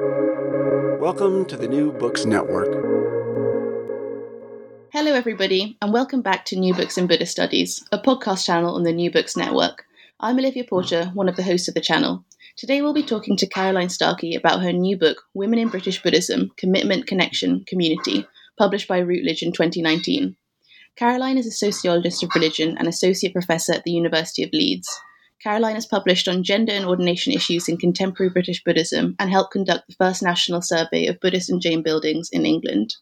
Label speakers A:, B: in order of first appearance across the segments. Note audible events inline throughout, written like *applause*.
A: Welcome to the New Books Network.
B: Hello, everybody, and welcome back to New Books in Buddhist Studies, a podcast channel on the New Books Network. I'm Olivia Porter, one of the hosts of the channel. Today we'll be talking to Caroline Starkey about her new book, Women in British Buddhism Commitment, Connection, Community, published by Routledge in 2019. Caroline is a sociologist of religion and associate professor at the University of Leeds. Caroline has published on gender and ordination issues in contemporary British Buddhism and helped conduct the first national survey of Buddhist and Jain buildings in England.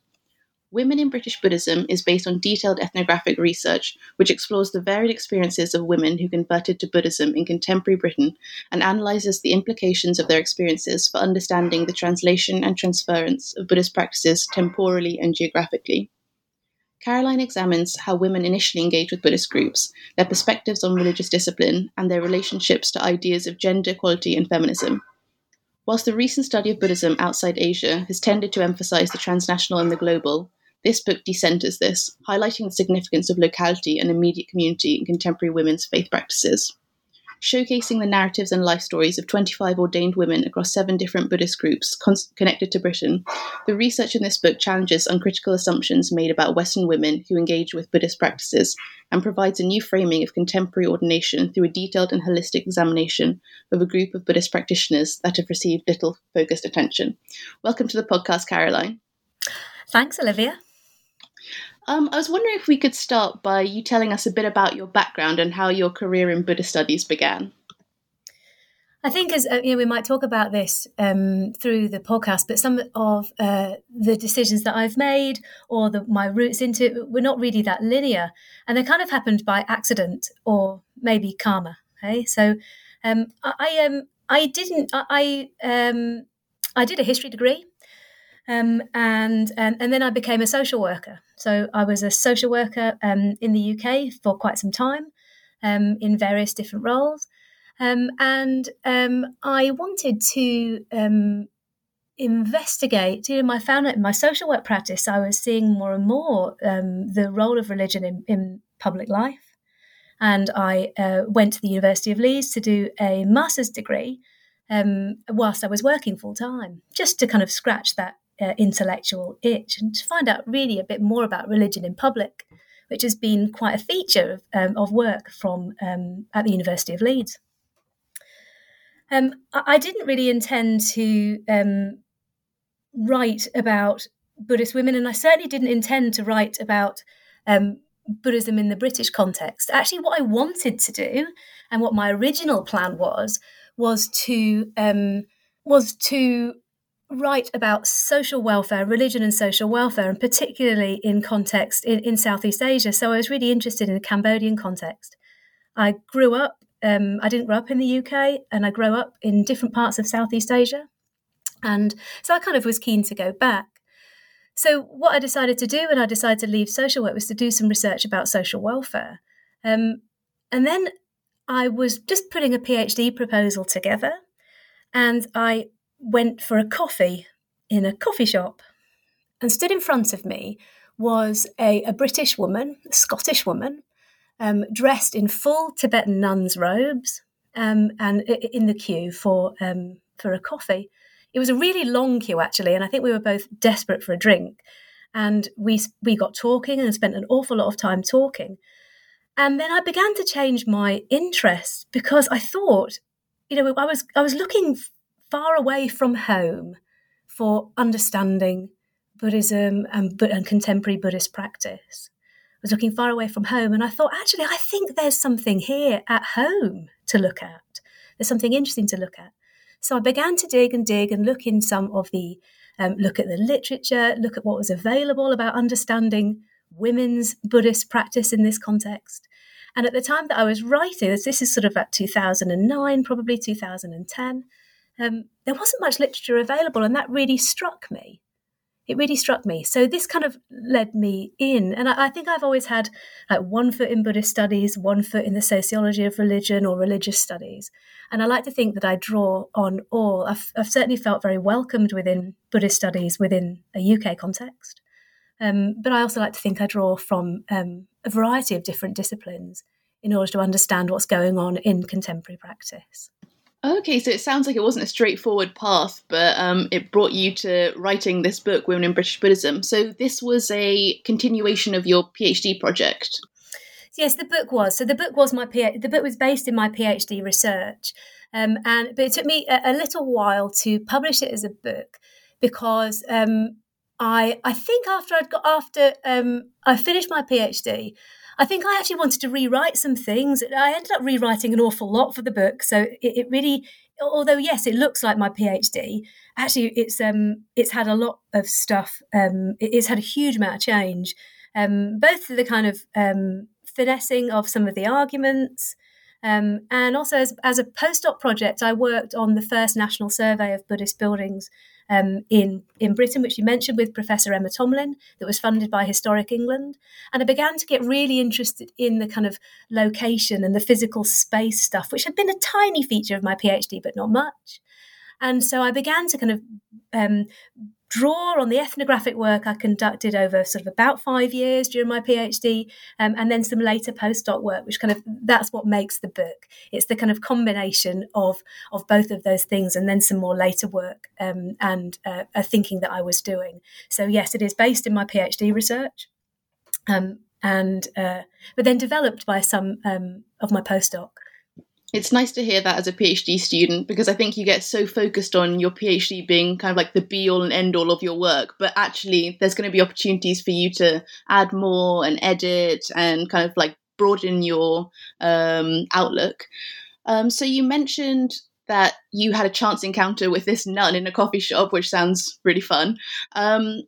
B: Women in British Buddhism is based on detailed ethnographic research, which explores the varied experiences of women who converted to Buddhism in contemporary Britain and analyzes the implications of their experiences for understanding the translation and transference of Buddhist practices temporally and geographically. Caroline examines how women initially engage with Buddhist groups, their perspectives on religious discipline, and their relationships to ideas of gender equality and feminism. Whilst the recent study of Buddhism outside Asia has tended to emphasize the transnational and the global, this book decenters this, highlighting the significance of locality and immediate community in contemporary women's faith practices. Showcasing the narratives and life stories of 25 ordained women across seven different Buddhist groups con- connected to Britain, the research in this book challenges uncritical assumptions made about Western women who engage with Buddhist practices and provides a new framing of contemporary ordination through a detailed and holistic examination of a group of Buddhist practitioners that have received little focused attention. Welcome to the podcast, Caroline.
C: Thanks, Olivia.
B: Um, I was wondering if we could start by you telling us a bit about your background and how your career in Buddhist studies began.
C: I think as uh, you know, we might talk about this um, through the podcast, but some of uh, the decisions that I've made or the, my roots into it were not really that linear, and they kind of happened by accident or maybe karma. Okay, so um, I, I um I didn't I um I did a history degree um, and, and and then I became a social worker. So I was a social worker um, in the UK for quite some time, um, in various different roles, um, and um, I wanted to um, investigate. You know, I found that in my social work practice, I was seeing more and more the role of religion in, in public life, and I uh, went to the University of Leeds to do a master's degree. Um, whilst I was working full time, just to kind of scratch that uh, intellectual itch and to find out really a bit more about religion in public, which has been quite a feature of, um, of work from um, at the University of Leeds. Um, I, I, didn't really intend to um, write about Buddhist women, and I certainly didn't intend to write about um, Buddhism in the British context. Actually, what I wanted to do, and what my original plan was, was to um, was to write about social welfare, religion and social welfare, and particularly in context in, in Southeast Asia. So I was really interested in the Cambodian context. I grew up, um, I didn't grow up in the UK, and I grew up in different parts of Southeast Asia. And so I kind of was keen to go back. So what I decided to do when I decided to leave social work was to do some research about social welfare. Um, and then I was just putting a PhD proposal together and I went for a coffee in a coffee shop. And stood in front of me was a, a British woman, a Scottish woman, um, dressed in full Tibetan nun's robes um, and in the queue for, um, for a coffee. It was a really long queue, actually, and I think we were both desperate for a drink. And we, we got talking and spent an awful lot of time talking. And then I began to change my interest because I thought, you know, I was I was looking far away from home for understanding Buddhism and, and contemporary Buddhist practice. I was looking far away from home, and I thought, actually, I think there's something here at home to look at. There's something interesting to look at. So I began to dig and dig and look in some of the um, look at the literature, look at what was available about understanding women's Buddhist practice in this context. And at the time that I was writing, this is sort of at 2009, probably 2010, um, there wasn't much literature available, and that really struck me. It really struck me. So this kind of led me in, and I, I think I've always had like one foot in Buddhist studies, one foot in the sociology of religion or religious studies, and I like to think that I draw on all. I've, I've certainly felt very welcomed within Buddhist studies within a UK context, um, but I also like to think I draw from um, a variety of different disciplines in order to understand what's going on in contemporary practice.
B: Okay, so it sounds like it wasn't a straightforward path, but um, it brought you to writing this book, Women in British Buddhism. So this was a continuation of your PhD project.
C: Yes, the book was. So the book was my PhD. The book was based in my PhD research, um, and but it took me a, a, little while to publish it as a book because um, I I think after I'd got after um, I finished my PhD, I think I actually wanted to rewrite some things. I ended up rewriting an awful lot for the book. So it, it really, although yes, it looks like my PhD. Actually, it's um it's had a lot of stuff. Um, it's had a huge amount of change. Um, both the kind of um, finessing of some of the arguments, um, and also as, as a postdoc project, I worked on the first national survey of Buddhist buildings um, in in Britain, which you mentioned with Professor Emma Tomalin, that was funded by Historic England, and I began to get really interested in the kind of location and the physical space stuff, which had been a tiny feature of my PhD, but not much. And so I began to kind of um, draw on the ethnographic work I conducted over sort of about five years during my PhD, um, and then some later postdoc work, which kind of that's what makes the book. It's the kind of combination of of both of those things, and then some more later work um, and uh, a thinking that I was doing. So yes, it is based in my PhD research. Um, and uh, but then developed by some um, of my postdoc
B: it's nice to hear that as a PhD student because I think you get so focused on your PhD being kind of like the be all and end all of your work, but actually there's going to be opportunities for you to add more and edit and kind of like broaden your um, outlook. Um, so you mentioned that you had a chance encounter with this nun in a coffee shop, which sounds really fun. Um,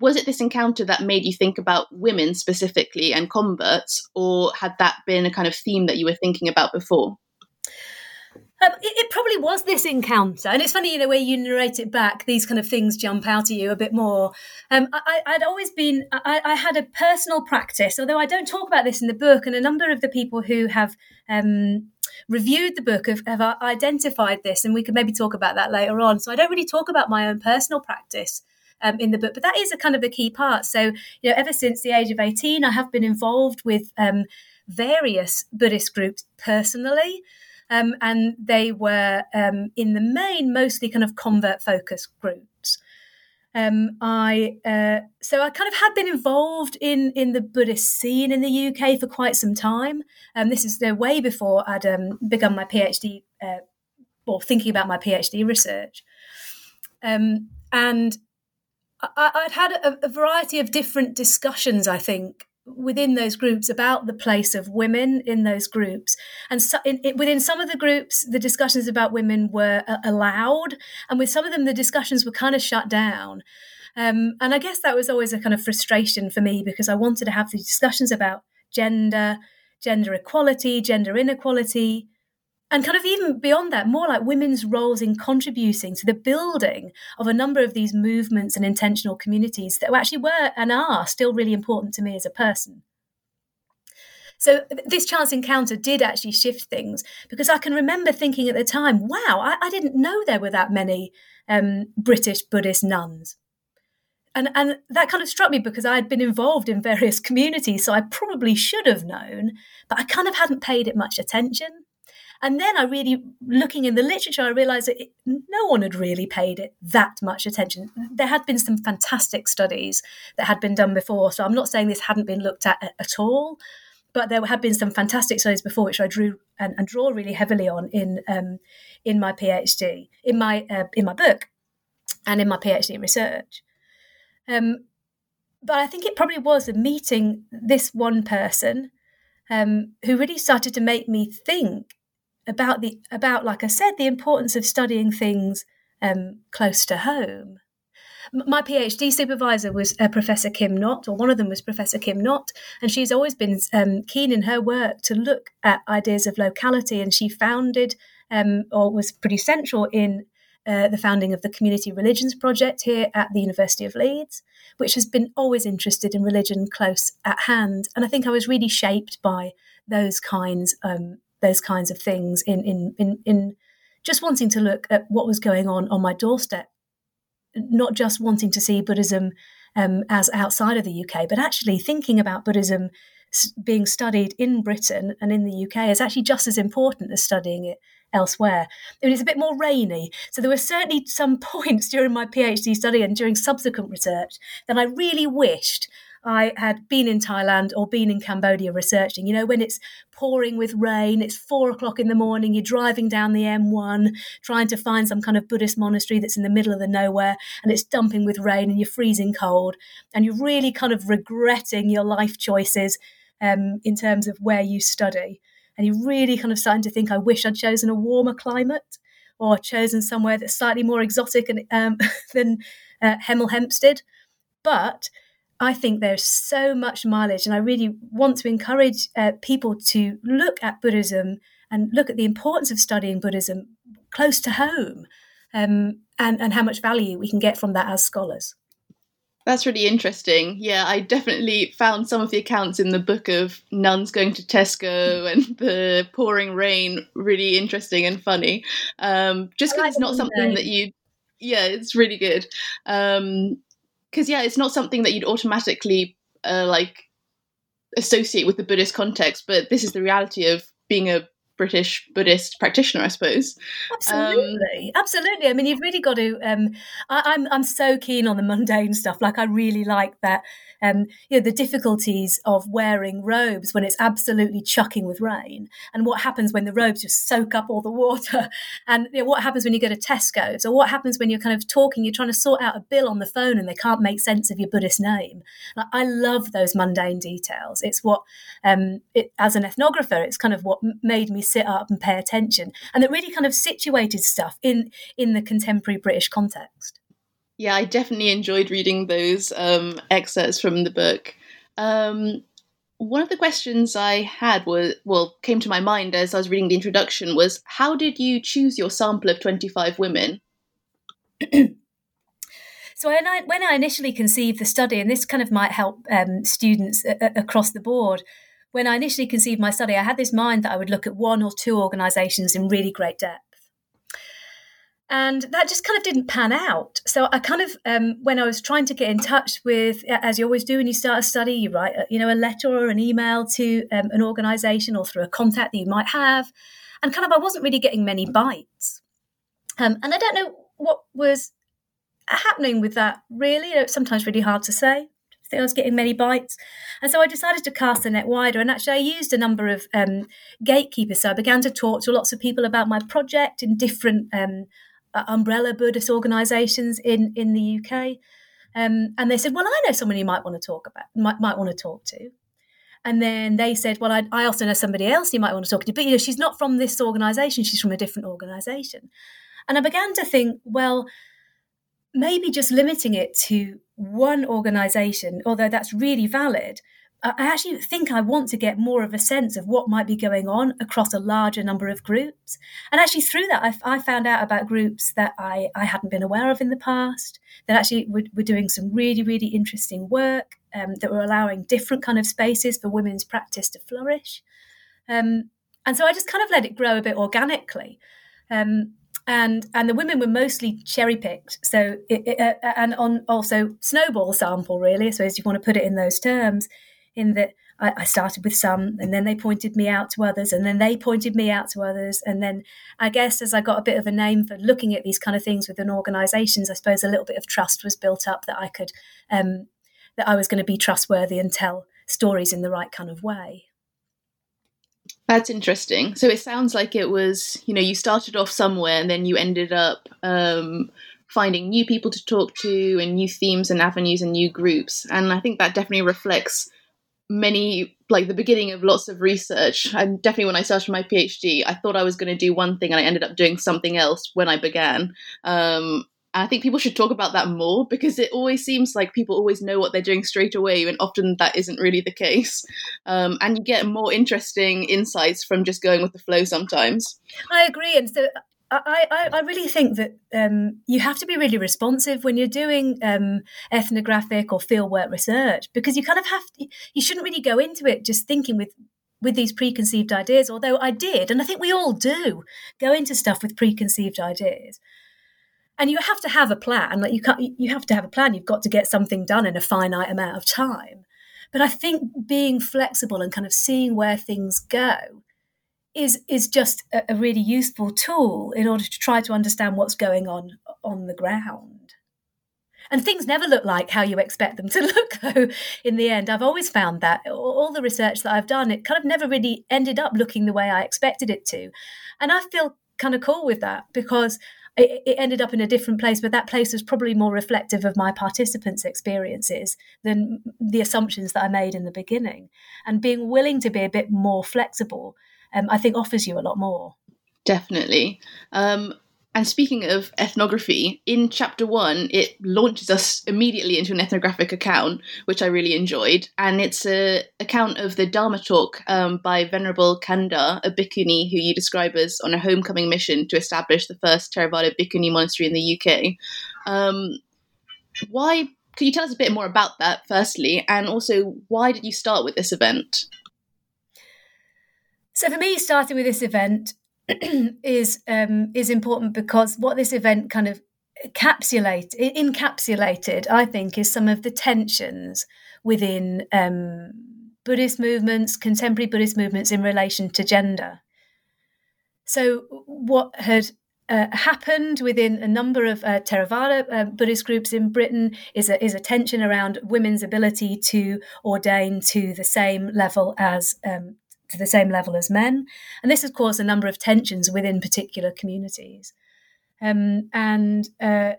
B: was it this encounter that made you think about women specifically and converts, or had that been a kind of theme that you were thinking about before?
C: Um, it, it, probably was this encounter, and it's funny, you know, where you narrate it back, these kind of things jump out at you a bit more. Um, I, would always been, I, I, had a personal practice, although I don't talk about this in the book, and a number of the people who have um, reviewed the book have, have, identified this, and we could maybe talk about that later on. So I don't really talk about my own personal practice. Um, in the book, but that is a kind of a key part. So, you know, ever since the age of 18, I have been involved with um, various Buddhist groups personally. Um, and they were, um, in the main, mostly kind of convert focused groups. Um, I uh, so I kind of had been involved in in the Buddhist scene in the UK for quite some time. Um, this is uh, way before I'd um, begun my PhD uh, or thinking about my PhD research, um, and I, would had a, variety of different discussions. I think within those groups about the place of women in those groups. And so in, in, within some of the groups, the discussions about women were uh, allowed, and with some of them, the discussions were kind of shut down. Um, and I guess that was always a kind of frustration for me because I wanted to have the discussions about gender, gender equality, gender inequality, and kind of even beyond that, more like women's roles in contributing to the building of a number of these movements and intentional communities that actually were and are still really important to me as a person. So this chance encounter did actually shift things because I can remember thinking at the time, wow, I, I didn't know there were that many um, British Buddhist nuns. And, and that kind of struck me because I had been involved in various communities, so I probably should have known, but I kind of hadn't paid it much attention. And then I really, looking in the literature, I realized that it, no one had really paid it that much attention. There had been some fantastic studies that had been done before. So I'm not saying this hadn't been looked at at all, but there had been some fantastic studies before, which I drew and, and draw really heavily on in um, in my PhD, in my uh, in my book, and in my PhD research. Um, but I think it probably was a meeting this one person um, who really started to make me think about the about like I said the importance of studying things um, close to home. My PhD supervisor was uh, Professor Kim Knott, or one of them was Professor Kim Knott, and she's always been um, keen in her work to look at ideas of locality. And she founded, um, or was pretty central in uh, the founding of the Community Religions Project here at the University of Leeds, which has been always interested in religion close at hand. And I think I was really shaped by those kinds um, those kinds of things in in in, in just wanting to look at what was going on on my doorstep, not just wanting to see Buddhism um, as outside of the UK, but actually thinking about Buddhism being studied in Britain and in the UK is actually just as important as studying it elsewhere. I mean, it's a bit more rainy. So there were certainly some *laughs* points during my PhD study and during subsequent research that I really wished I had been in Thailand or been in Cambodia researching. You know, when it's pouring with rain, it's four o'clock in the morning, you're driving down the M1 trying to find some kind of Buddhist monastery that's in the middle of the nowhere and it's dumping with rain and you're freezing cold and you're really kind of regretting your life choices um, in terms of where you study. And you're really kind of starting to think, I wish I'd chosen a warmer climate or chosen somewhere that's slightly more exotic and, um, *laughs* than uh, Hemel Hempstead. But I think there's so much mileage, and I really want to encourage uh, people to look at Buddhism and look at the importance of studying Buddhism close to home, um, and and how much value we can get from that as scholars.
B: That's really interesting. Yeah, I definitely found some of the accounts in the book of nuns going to Tesco *laughs* and the pouring rain really interesting and funny. Um, just because like it's not something that you, yeah, it's really good. Um, because yeah, it's not something that you'd automatically uh, like associate with the Buddhist context, but this is the reality of being a British Buddhist practitioner, I suppose.
C: Absolutely, um, absolutely. I mean, you've really got to. Um, I, I'm I'm so keen on the mundane stuff. Like, I really like that um, you know, the difficulties of wearing robes when it's absolutely chucking with rain, and what happens when the robes just soak up all the water, *laughs* and you know, what happens when you go to Tesco's, or what happens when you're kind of talking, you're trying to sort out a bill on the phone and they can't make sense of your Buddhist name. Like, I love those mundane details. It's what, um, it, as an ethnographer, it's kind of what made me sit up and pay attention, and that really kind of situated stuff in in the contemporary British context.
B: Yeah, I definitely enjoyed reading those um, excerpts from the book. Um, one of the questions I had was, well, came to my mind as I was reading the introduction was, how did you choose your sample of 25 women? *clears throat*
C: so when I, when I initially conceived the study, and this kind of might help um, students a- a- across the board, when I initially conceived my study, I had this mind that I would look at one or two organisations in really great depth. And that just kind of didn't pan out. So I kind of, um, when I was trying to get in touch with, as you always do when you start a study, you write, you know, a letter or an email to um, an organisation or through a contact that you might have, and kind of, I wasn't really getting many bites. Um, and I don't know what was happening with that. Really, it's sometimes really hard to say. I was getting many bites, and so I decided to cast the net wider. And actually, I used a number of um, gatekeepers. So I began to talk to lots of people about my project in different um, umbrella Buddhist organisations in in the UK, um, and they said, "Well, I know someone you might want to talk about, might might want to talk to." And then they said, "Well, I, I also know somebody else you might want to talk to, but you know, she's not from this organisation; she's from a different organisation." And I began to think, well, maybe just limiting it to one organisation, although that's really valid, I actually think I want to get more of a sense of what might be going on across a larger number of groups. And actually, through that, I, I found out about groups that I, I hadn't been aware of in the past, that actually were, were doing some really, really interesting work, um, that were allowing different kind of spaces for women's practice to flourish. Um, and so I just kind of let it grow a bit organically. Um, and and the women were mostly cherry picked. So it, it, uh, and on also snowball sample really. So as you want to put it in those terms, in that I, I, started with some and then they pointed me out to others and then they pointed me out to others. And then I guess as I got a bit of a name for looking at these kind of things within organizations, I suppose a little bit of trust was built up that I could, um, that I was going to be trustworthy and tell stories in the right kind of way.
B: That's interesting. So it sounds like it was, you know, you started off somewhere and then you ended up um, finding new people to talk to and new themes and avenues and new groups. And I think that definitely reflects many like the beginning of lots of research and definitely when i started my phd i thought i was going to do one thing and i ended up doing something else when i began um, i think people should talk about that more because it always seems like people always know what they're doing straight away and often that isn't really the case um, and you get more interesting insights from just going with the flow sometimes
C: i agree and so I, I, I, really think that um, you have to be really responsive when you're doing um, ethnographic or fieldwork research because you kind of have to, you shouldn't really go into it just thinking with with these preconceived ideas. Although I did, and I think we all do, go into stuff with preconceived ideas. And you have to have a plan. Like you can't, you have to have a plan. You've got to get something done in a finite amount of time. But I think being flexible and kind of seeing where things go is is just a, a really useful tool in order to try to understand what's going on on the ground. And things never look like how you expect them to *laughs* look, though, in the end. I've always found that all the research that I've done, it kind of never really ended up looking the way I expected it to. And I feel kind of cool with that because it, it, ended up in a different place, but that place was probably more reflective of my participants' experiences than the assumptions that I made in the beginning. And being willing to be a bit more flexible um, I think offers you a lot more.
B: Definitely. Um, and speaking of ethnography, in chapter one, it launches us immediately into an ethnographic account, which I really enjoyed. And it's an account of the Dharma talk um, by Venerable Kanda, a bhikkhuni who you describe as on a homecoming mission to establish the first Theravada bhikkhuni monastery in the UK. Um, why? Could you tell us a bit more about that, firstly? And also, why did you start with this event?
C: So for me, starting with this event *clears throat* is um, is important because what this event kind of encapsulate encapsulated, I think, is some of the tensions within um, Buddhist movements, contemporary Buddhist movements in relation to gender. So what had uh, happened within a number of uh, Theravada uh, Buddhist groups in Britain is a, is a tension around women's ability to ordain to the same level as um, to the same level as men. And this has caused a number of tensions within particular communities. Um, and uh,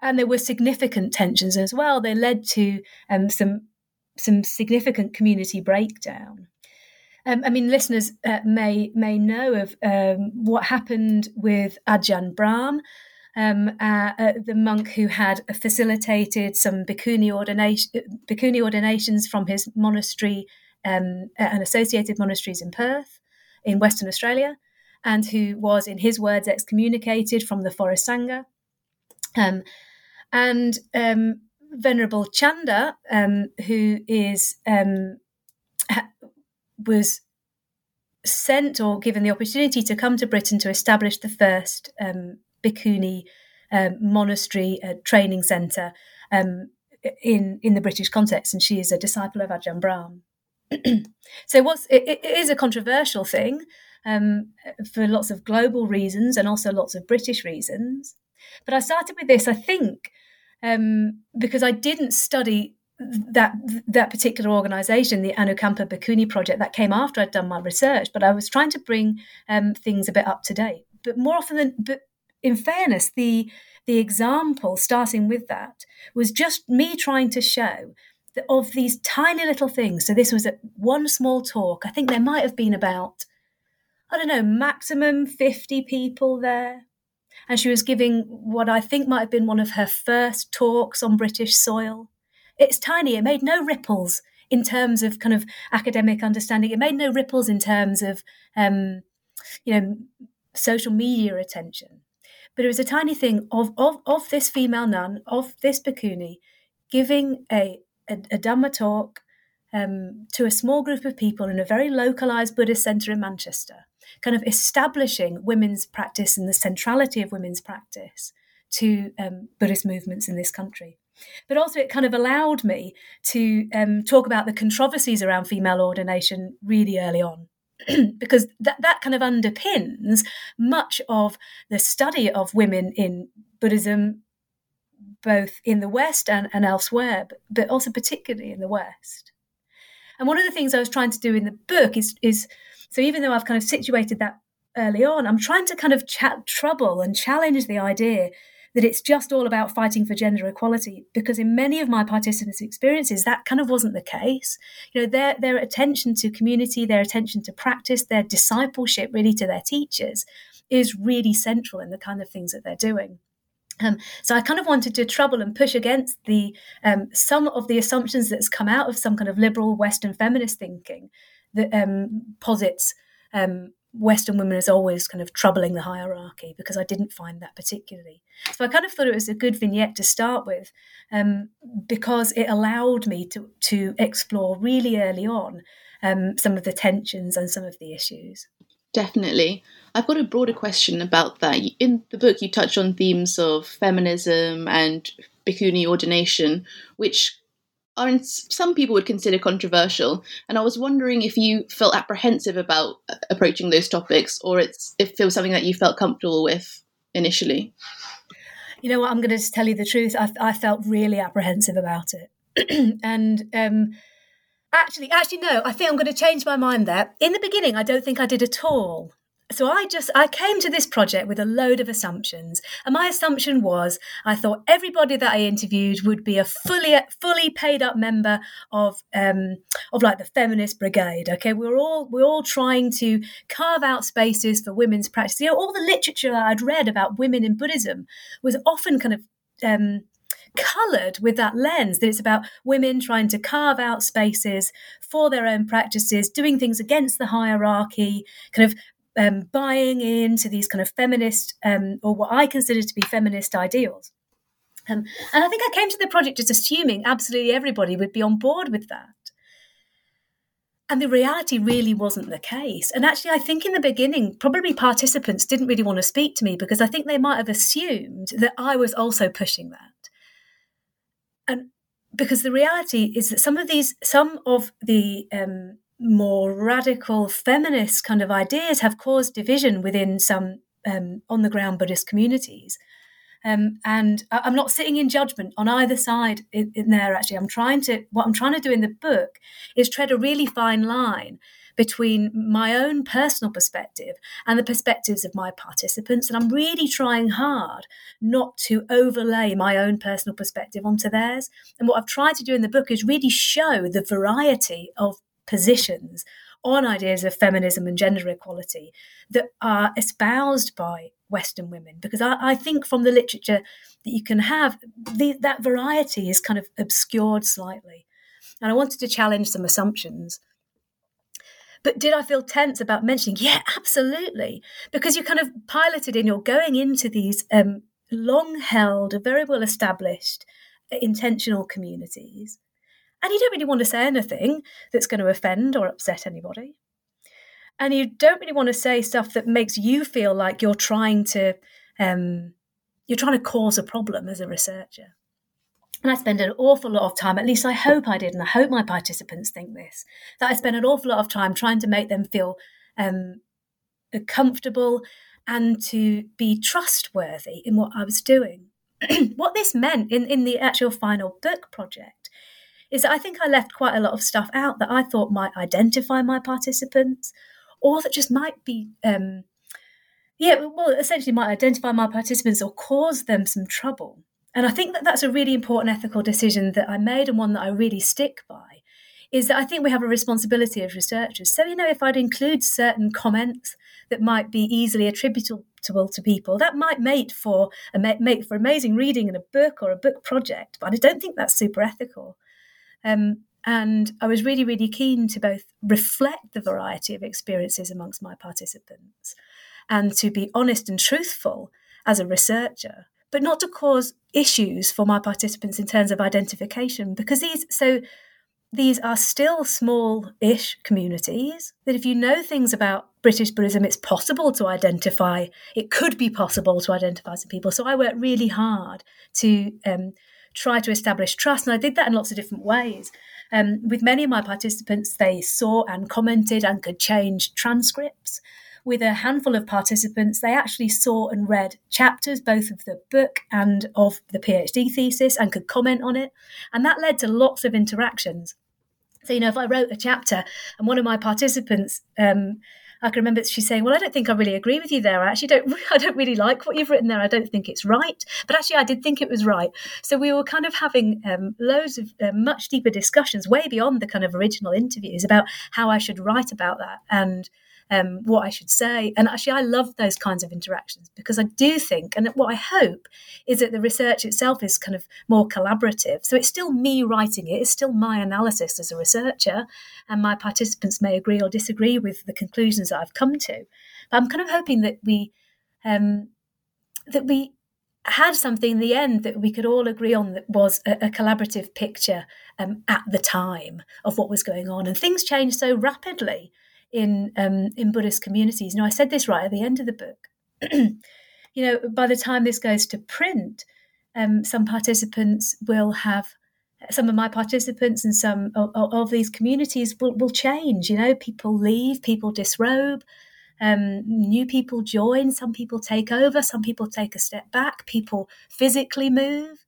C: and there were significant tensions as well. They led to um, some some significant community breakdown. Um, I mean, listeners uh, may may know of um, what happened with Ajahn Brahm, um, uh, uh, the monk who had facilitated some bhikkhuni, ordination, bhikkhuni ordinations from his monastery um, and associated monasteries in Perth, in Western Australia, and who was, in his words, excommunicated from the Forest Sangha. Um, and um, Venerable Chanda, um, who is um, was sent or given the opportunity to come to Britain to establish the first um, Bhikkhuni um, monastery uh, training centre um, in in the British context, and she is a disciple of Ajahn Brahm. *clears throat* so what's it, it is a controversial thing um, for lots of global reasons and also lots of British reasons. But I started with this, I think, um, because I didn't study that that particular organisation, the Anukampa Bhikkhuni project, that came after I'd done my research. But I was trying to bring um, things a bit up to date. But more often than, but in fairness, the the example starting with that was just me trying to show of these tiny little things. So this was a, one small talk. I think there might have been about, I don't know, maximum 50 people there. And she was giving what I think might have been one of her first talks on British soil. It's tiny, it made no ripples in terms of kind of academic understanding. It made no ripples in terms of, um, you know, social media attention. But it was a tiny thing of, of, of this female nun, of this bhikkhuni, giving a a, a Dhamma talk um, to a small group of people in a very localized Buddhist center in Manchester, kind of establishing women's practice and the centrality of women's practice to um, Buddhist movements in this country. But also, it kind of allowed me to um, talk about the controversies around female ordination really early on. *clears throat* because that, that kind of underpins much of the study of women in Buddhism, both in the West and, and elsewhere, but, but also particularly in the West. And one of the things I was trying to do in the book is, is so even though I've kind of situated that early on, I'm trying to kind of chat trouble and challenge the idea that it's just all about fighting for gender equality because in many of my participants' experiences that kind of wasn't the case you know their their attention to community their attention to practice their discipleship really to their teachers is really central in the kind of things that they're doing um, so I kind of wanted to trouble and push against the um, some of the assumptions that's come out of some kind of liberal Western feminist thinking that um, posits um, Western women as always kind of troubling the hierarchy because I didn't find that particularly. So I kind of thought it was a good vignette to start with um, because it allowed me to to explore really early on um, some of the tensions and some of the issues.
B: Definitely. I've got a broader question about that. In the book, you touch on themes of feminism and bhikkhuni ordination, which are some people would consider controversial, and I was wondering if you felt apprehensive about uh, approaching those topics, or it's if it was something that you felt comfortable with initially.
C: You know what? I'm going to tell you the truth. I, I felt really apprehensive about it, *clears throat* and um, actually, actually, no. I think I'm going to change my mind there. In the beginning, I don't think I did at all so I just I came to this project with a load of assumptions, and my assumption was I thought everybody that I interviewed would be a fully fully paid up member of um, of like the feminist brigade. Okay, we're all we're all trying to carve out spaces for women's practice. You know, all the literature I'd read about women in Buddhism was often kind of um, coloured with that lens that it's about women trying to carve out spaces for their own practices, doing things against the hierarchy, kind of um, buying into these kind of feminist um, or what I consider to be feminist ideals. Um, and I think I came to the project just assuming absolutely everybody would be on board with that. And the reality really wasn't the case. And actually, I think in the beginning, probably participants didn't really want to speak to me because I think they might have assumed that I was also pushing that. And because the reality is that some of these, some of the um, more radical feminist kind of ideas have caused division within some um, on the ground Buddhist communities. Um, and I'm not sitting in judgment on either side in, in, there. Actually, I'm trying to what I'm trying to do in the book is tread a really fine line between my own personal perspective and the perspectives of my participants. And I'm really trying hard not to overlay my own personal perspective onto theirs. And what I've tried to do in the book is really show the variety of positions on ideas of feminism and gender equality that are espoused by Western women. Because I, I think from the literature that you can have, the, that variety is kind of obscured slightly. And I wanted to challenge some assumptions. But did I feel tense about mentioning? Yeah, absolutely. Because you're kind of piloted in, you're going into these um, long held, very well established, intentional communities and you don't really want to say anything that's going to offend or upset anybody. And you don't really want to say stuff that makes you feel like you're trying to um, you're trying to cause a problem as a researcher. And I spend an awful lot of time, at least I hope I did, and I hope my participants think this, that I spend an awful lot of time trying to make them feel um, comfortable and to be trustworthy in what I was doing. *clears throat* what this meant in, in the actual final book project is that I think I left quite a lot of stuff out that I thought might identify my participants or that just might be, um, yeah, well, essentially might identify my participants or cause them some trouble. And I think that that's a really important ethical decision that I made and one that I really stick by. Is that I think we have a responsibility as researchers. So, you know, if I'd include certain comments that might be easily attributable to people. That might make for make for amazing reading in a book or a book project, but I don't think that's super ethical. Um, and I was really, really keen to both reflect the variety of experiences amongst my participants and to be honest and truthful as a researcher, but not to cause issues for my participants in terms of identification, because these, so these are still small ish communities that if you know things about British Buddhism, it's possible to identify, it could be possible to identify some people. So I worked really hard to um, try to establish trust. And I did that in lots of different ways. Um, with many of my participants, they saw and commented and could change transcripts. With a handful of participants, they actually saw and read chapters, both of the book and of the PhD thesis, and could comment on it. And that led to lots of interactions. So, you know, if I wrote a chapter and one of my participants um, I can remember she saying, "Well, I don't think I really agree with you there. I actually don't. *laughs* I don't really like what you've written there. I don't think it's right." But actually, I did think it was right. So we were kind of having um, loads of uh, much deeper discussions, way beyond the kind of original interviews, about how I should write about that and um, what I should say. And actually, I love those kinds of interactions because I do think, and what I hope is that the research itself is kind of more collaborative. So it's still me writing it, it's still my analysis as a researcher, and my participants may agree or disagree with the conclusions that I've come to. But I'm kind of hoping that we um, that we had something in the end that we could all agree on that was a, a collaborative picture um, at the time of what was going on. And things changed so rapidly in um, in Buddhist communities. Now, I said this right at the end of the book. *clears throat* you know, by the time this goes to print, um, some participants will have some of my participants and some of, of these communities will, will, change. You know, people leave, people disrobe, um, new people join, some people take over, some people take a step back, people physically move.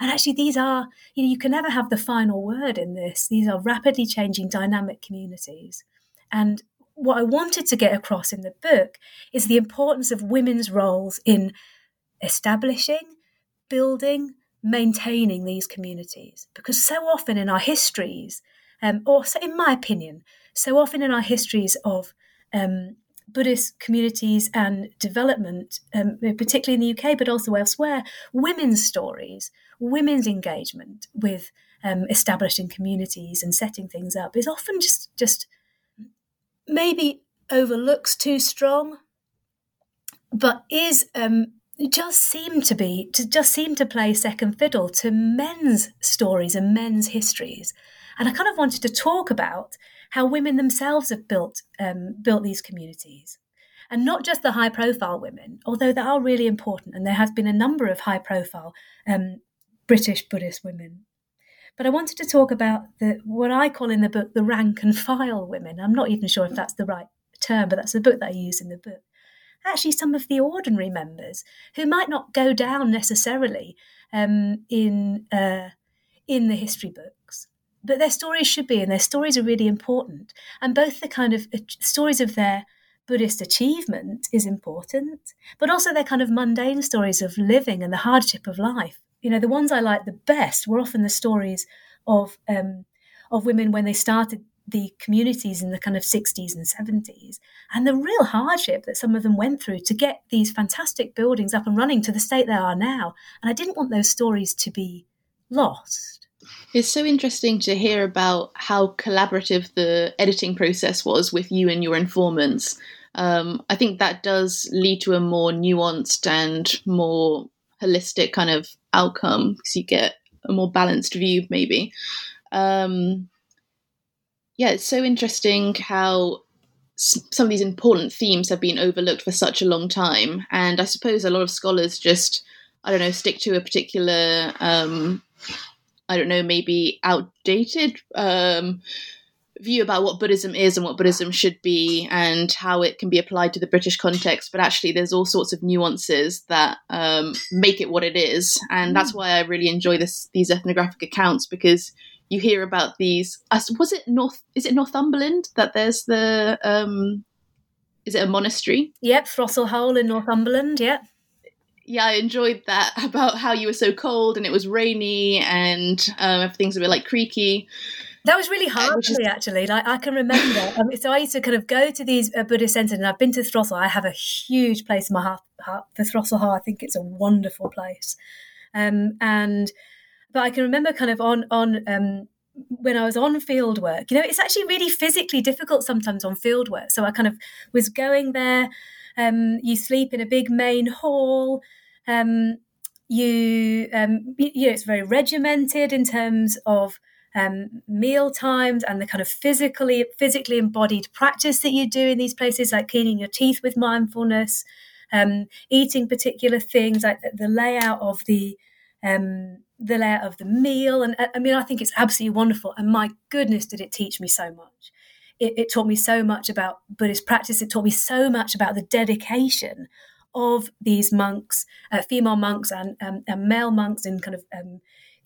C: And actually, these are, you know, you can never have the final word in this. These are rapidly changing dynamic communities. And what I wanted to get across in the book is the importance of women's roles in establishing, building, maintaining these communities. Because so often in our histories, um, or so in my opinion, so often in our histories of um, Buddhist communities and development, um, particularly in the UK, but also elsewhere, women's stories, women's engagement with um, establishing communities and setting things up is often just just maybe overlooks too strong, but is um, just seem to be to just seem to play second fiddle to men's stories and men's histories. And I kind of wanted to talk about how women themselves have built um, built these communities, and not just the high profile women, although they are really important, and there has been a number of high profile um, British Buddhist women. But I wanted to talk about the what I call in the book the rank and file women. I'm not even sure if that's the right term, but that's the book that I use in the book actually some of the ordinary members who might not go down necessarily um, in uh, in the history books, but their stories should be, and their stories are really important. And both the kind of stories of their Buddhist achievement is important, but also their kind of mundane stories of living and the hardship of life. You know, the ones I liked the best were often the stories of um, of women when they started the communities in the kind of 60s and 70s and the real hardship that some of them went through to get these fantastic buildings up and running to the state they are now. And I didn't want those stories to be lost.
B: It's so interesting to hear about how collaborative the editing process was with you and your informants. Um, I think that does lead to a more nuanced and more holistic kind of outcome because you get a more balanced view, maybe. Um, yeah, it's so interesting how some of these important themes have been overlooked for such a long time. And I suppose a lot of scholars just, I don't know, stick to a particular, um, I don't know, maybe outdated um, view about what Buddhism is and what Buddhism should be and how it can be applied to the British context. But actually, there's all sorts of nuances that um, make it what it is. And that's mm. why I really enjoy this these ethnographic accounts because you hear about these. Was it North? Is it Northumberland that there's the? Um, is it a monastery?
C: Yep, Throssel Hole in Northumberland. Yep.
B: Yeah, I enjoyed that *laughs* about how you were so cold and it was rainy and um, everything's a bit like creaky.
C: That was really hard for me, actually. Like I can remember. Um, so I used to kind of go to these uh, Buddhist centres, and I've been to Throssel. I have a huge place in my heart. heart the Throssel Hole. I think it's a wonderful place. Um, and but I can remember kind of on on um, when I was on field work. You know, it's actually really physically difficult sometimes on field work. So I kind of was going there. Um, you sleep in a big main hall. Um, you, um, you know, it's very regimented in terms of um, meal times and the kind of physically physically embodied practice that you do in these places, like cleaning your teeth with mindfulness, um, eating particular things, like the layout of the um, the layout of the meal. And I mean, I think it's absolutely wonderful. And my goodness, did it teach me so much. It, it taught me so much about Buddhist practice. It taught me so much about the dedication of these monks, uh, female monks and, um, and, male monks, in kind of um,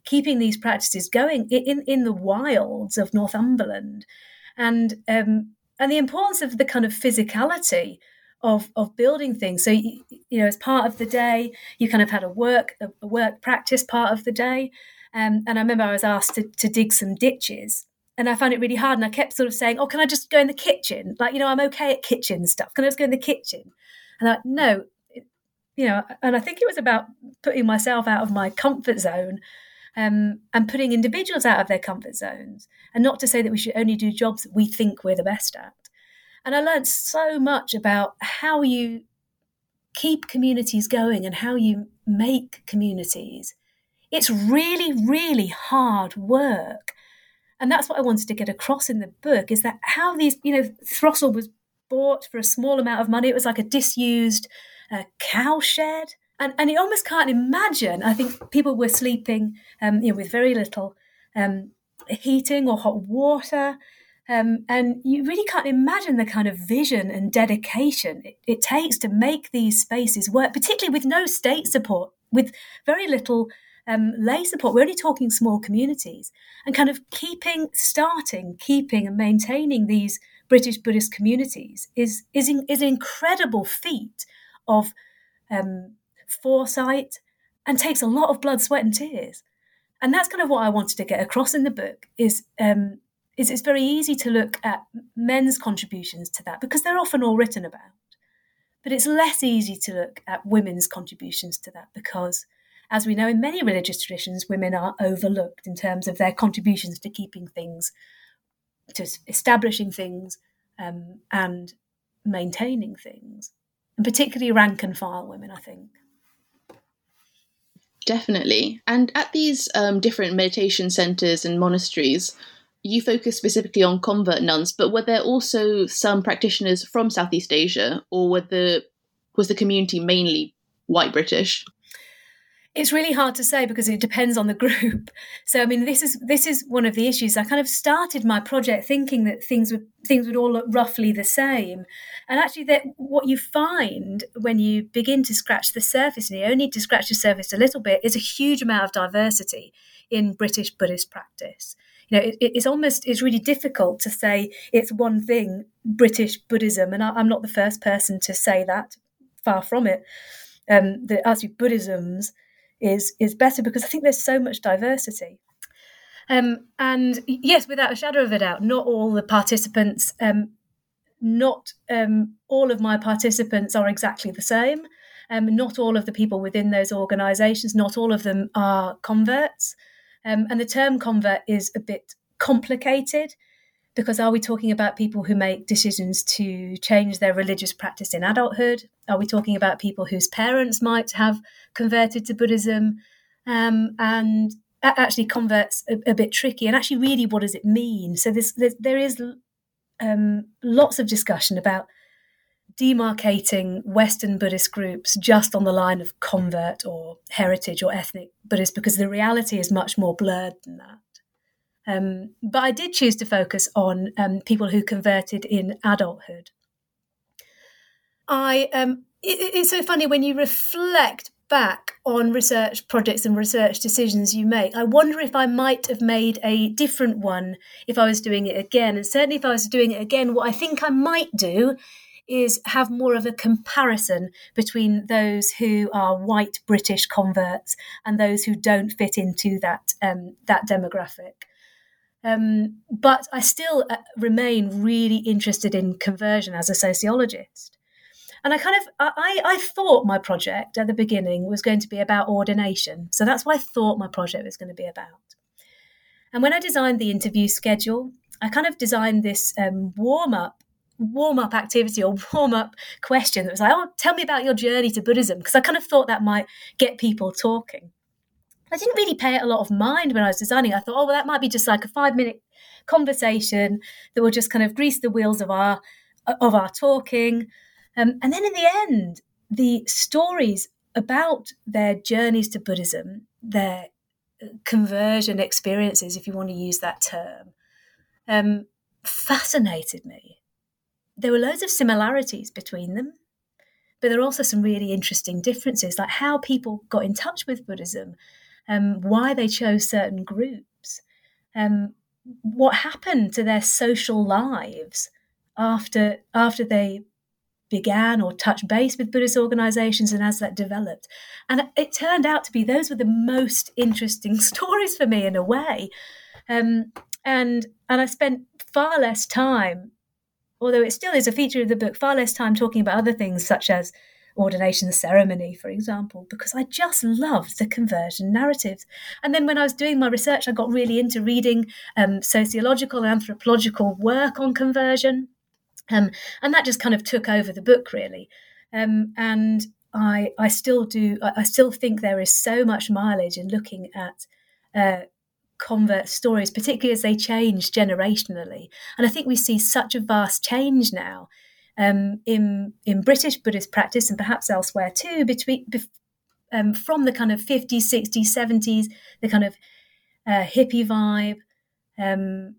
C: keeping these practices going in, in the wilds of Northumberland. And um, and the importance of the kind of physicality of of building things. So you, you, know, as part of the day, you kind of had a work a work practice part of the day. Um, and I remember I was asked to, to dig some ditches, and I found it really hard. And I kept sort of saying, "Oh, can I just go in the kitchen? Like, you know, I'm okay at kitchen stuff. Can I just go in the kitchen?" And I no, you know. And I think it was about putting myself out of my comfort zone. Um, and putting individuals out of their comfort zones. And not to say that we should only do jobs that we think we're the best at, and I learned so much about how you keep communities going and how you make communities. It's really, really hard work. And that's what I wanted to get across in the book is that how these, you know, Throssel was bought for a small amount of money. It was like a disused uh, cow shed. And, and you almost can't imagine. I think people were sleeping, um, you know, with very little um, heating or hot water. Um, and you really can't imagine the kind of vision and dedication it, it, takes to make these spaces work, particularly with no state support, with very little um, lay support. We're only talking small communities, and kind of keeping, starting, keeping, and maintaining these British Buddhist communities is is, in, is an incredible feat of um, foresight and takes a lot of blood, sweat, and tears. And that's kind of what I wanted to get across in the book. Is um, is it's very easy to look at men's contributions to that because they're often all written about. But it's less easy to look at women's contributions to that because, as we know, in many religious traditions, women are overlooked in terms of their contributions to keeping things, to establishing things, um, and maintaining things, and particularly rank and file women, I think.
B: Definitely. And at these um, different meditation centers and monasteries, you focus specifically on convert nuns, but were there also some practitioners from Southeast Asia, or were the was the community mainly white British?
C: It's really hard to say because it depends on the *laughs* group. So I mean, this is this is one of the issues. I kind of started my project thinking that things would things would all look roughly the same, and actually, that what you find when you begin to scratch the surface, and you only need to scratch the surface a little bit, is a huge amount of diversity in British Buddhist practice you know, it, it's almost it's really difficult to say it's one thing British Buddhism, and I, am not the first person to say that. Far from it. Um, the actually Buddhisms is is better because I think there's so much diversity. Um, and yes, without a shadow of a doubt, not all the participants, um, not um, all of my participants are exactly the same. Um, not all of the people within those organisations, not all of them are converts. Um, and the term convert is a bit complicated because are we talking about people who make decisions to change their religious practice in adulthood? Are we talking about people whose parents might have converted to Buddhism? Um, and actually, converts a, a, bit tricky. And actually, really, what does it mean? So there's, there's there is um, lots of discussion about demarcating Western Buddhist groups just on the line of convert or heritage or ethnic Buddhist because the reality is much more blurred than that. Um, but I did choose to focus on um, people who converted in adulthood. I um, it, it's so funny when you reflect back on research projects and research decisions you make. I wonder if I might have made a different one if I was doing it again. And certainly, if I was doing it again, what I think I might do is have more of a comparison between those who are white British converts and those who don't fit into that um, that demographic. Um, but I still uh, remain really interested in conversion as a sociologist. And I kind of I, I thought my project at the beginning was going to be about ordination. So that's what I thought my project was going to be about. And when I designed the interview schedule, I kind of designed this um, warm up warm up activity or warm up question that was like, oh, tell me about your journey to Buddhism, because I kind of thought that might get people talking. I didn't really pay it a lot of mind when I was designing. I thought, oh, well, that might be just like a five minute conversation that will just kind of grease the wheels of our of our talking. Um, and then in the end, the stories about their journeys to Buddhism, their uh, conversion experiences, if you want to use that term, um, fascinated me there were loads of similarities between them, but there are also some really interesting differences, like how people got in touch with Buddhism, um, why they chose certain groups, um, what happened to their social lives after after they began or touched base with Buddhist organizations and as that developed. And it turned out to be those were the most interesting *laughs* stories for me in a way. Um, and and I spent far less time although it still is a feature of the book, far less time talking about other things such as ordination ceremony, for example, because I just loved the conversion narratives. And then when I was doing my research, I got really into reading um, sociological and anthropological work on conversion. Um, and that just kind of took over the book, really. Um, and I, I still do, I still think there is so much mileage in looking at uh, convert stories, particularly as they change generationally. And I think we see such a vast change now um, in in British Buddhist practice and perhaps elsewhere too, between um, from the kind of 50s, 60s, 70s, the kind of uh, hippie vibe, um,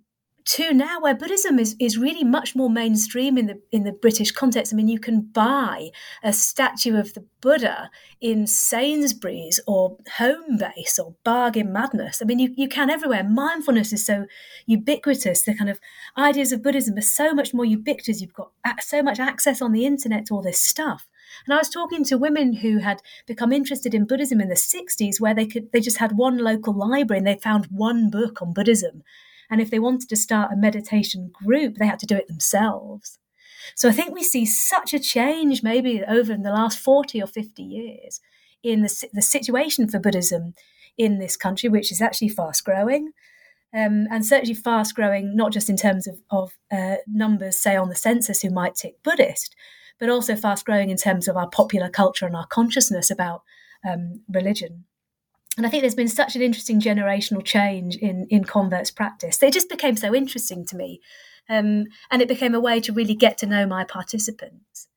C: to now where Buddhism is, is really much more mainstream in the in the British context. I mean, you can buy a statue of the Buddha in Sainsbury's or Homebase or Bargain Madness. I mean, you, you can everywhere. Mindfulness is so ubiquitous. The kind of ideas of Buddhism are so much more ubiquitous. You've got so much access on the internet to all this stuff. And I was talking to women who had become interested in Buddhism in the 60s, where they could they just had one local library and they found one book on Buddhism and if they wanted to start a meditation group, they had to do it themselves. So I think we see such a change maybe over in the last 40 or 50 years in the, the situation for Buddhism in this country, which is actually fast growing. Um, and certainly fast growing, not just in terms of, of uh, numbers, say, on the census who might tick Buddhist, but also fast growing in terms of our popular culture and our consciousness about um, religion. And I think there's been such an interesting generational change in, in converts practice. It just became so interesting to me. Um, and it became a way to really get to know my participants.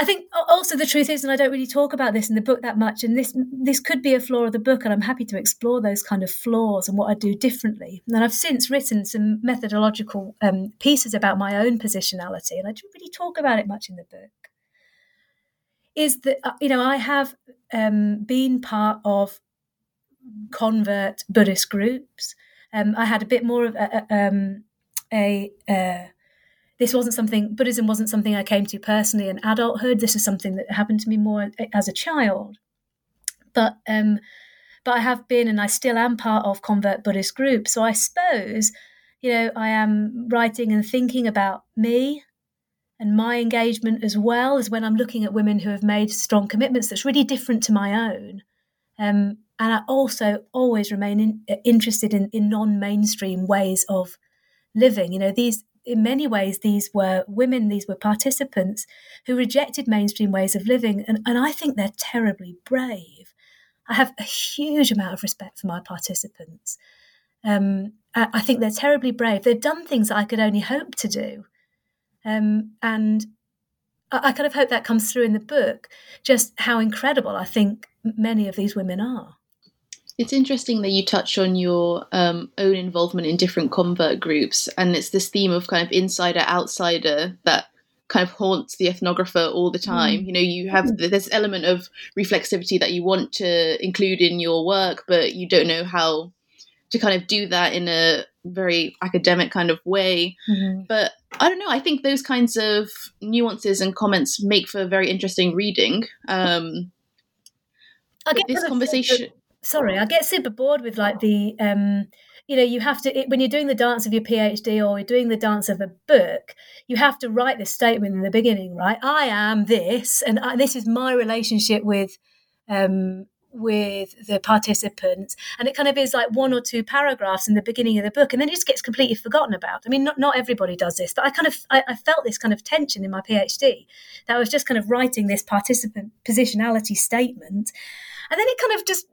C: I think also the truth is, and I don't really talk about this in the book that much, and this this could be a flaw of the book, and I'm happy to explore those kind of flaws and what I do differently. And I've since written some methodological um, pieces about my own positionality, and I don't really talk about it much in the book. Is that uh, you know I have um, been part of convert Buddhist groups. Um, I had a bit more of a, um, a uh, this wasn't something Buddhism wasn't something I came to personally in adulthood. This is something that happened to me more as a child. But um, but I have been and I still am part of convert Buddhist groups. So I suppose, you know, I am writing and thinking about me and my engagement as well as when I'm looking at women who have made strong commitments that's really different to my own. Um, and I also always remain in, interested in, in non-mainstream ways of living. You know, these in many ways these were women, these were participants who rejected mainstream ways of living, and, and I think they're terribly brave. I have a huge amount of respect for my participants. Um, I, I, think they're terribly brave. They've done things that I could only hope to do, um, and I, I kind of hope that comes through in the book. Just how incredible I think many of these women are.
B: It's interesting that you touch on your um, own involvement in different convert groups, and it's this theme of kind of insider outsider that kind of haunts the ethnographer all the time. Mm. You know, you have mm. this element of reflexivity that you want to include in your work, but you don't know how to kind of do that in a very academic kind of way. Mm-hmm. But I don't know. I think those kinds of nuances and comments make for very interesting reading. Um,
C: I get this conversation sorry, I get super bored with like the um, you know, you have to it, when you're doing the dance of your PhD or you're doing the dance of a book, you have to write this statement in the beginning, right? I am this, and I, this is my relationship with um, with the participants. And it kind of is like one or two paragraphs in the beginning of the book and then it just gets completely forgotten about. I mean not, not everybody does this but i kind of I, I, felt this kind of tension in my phd that i was just kind of writing this participant positionality statement. And then it kind of just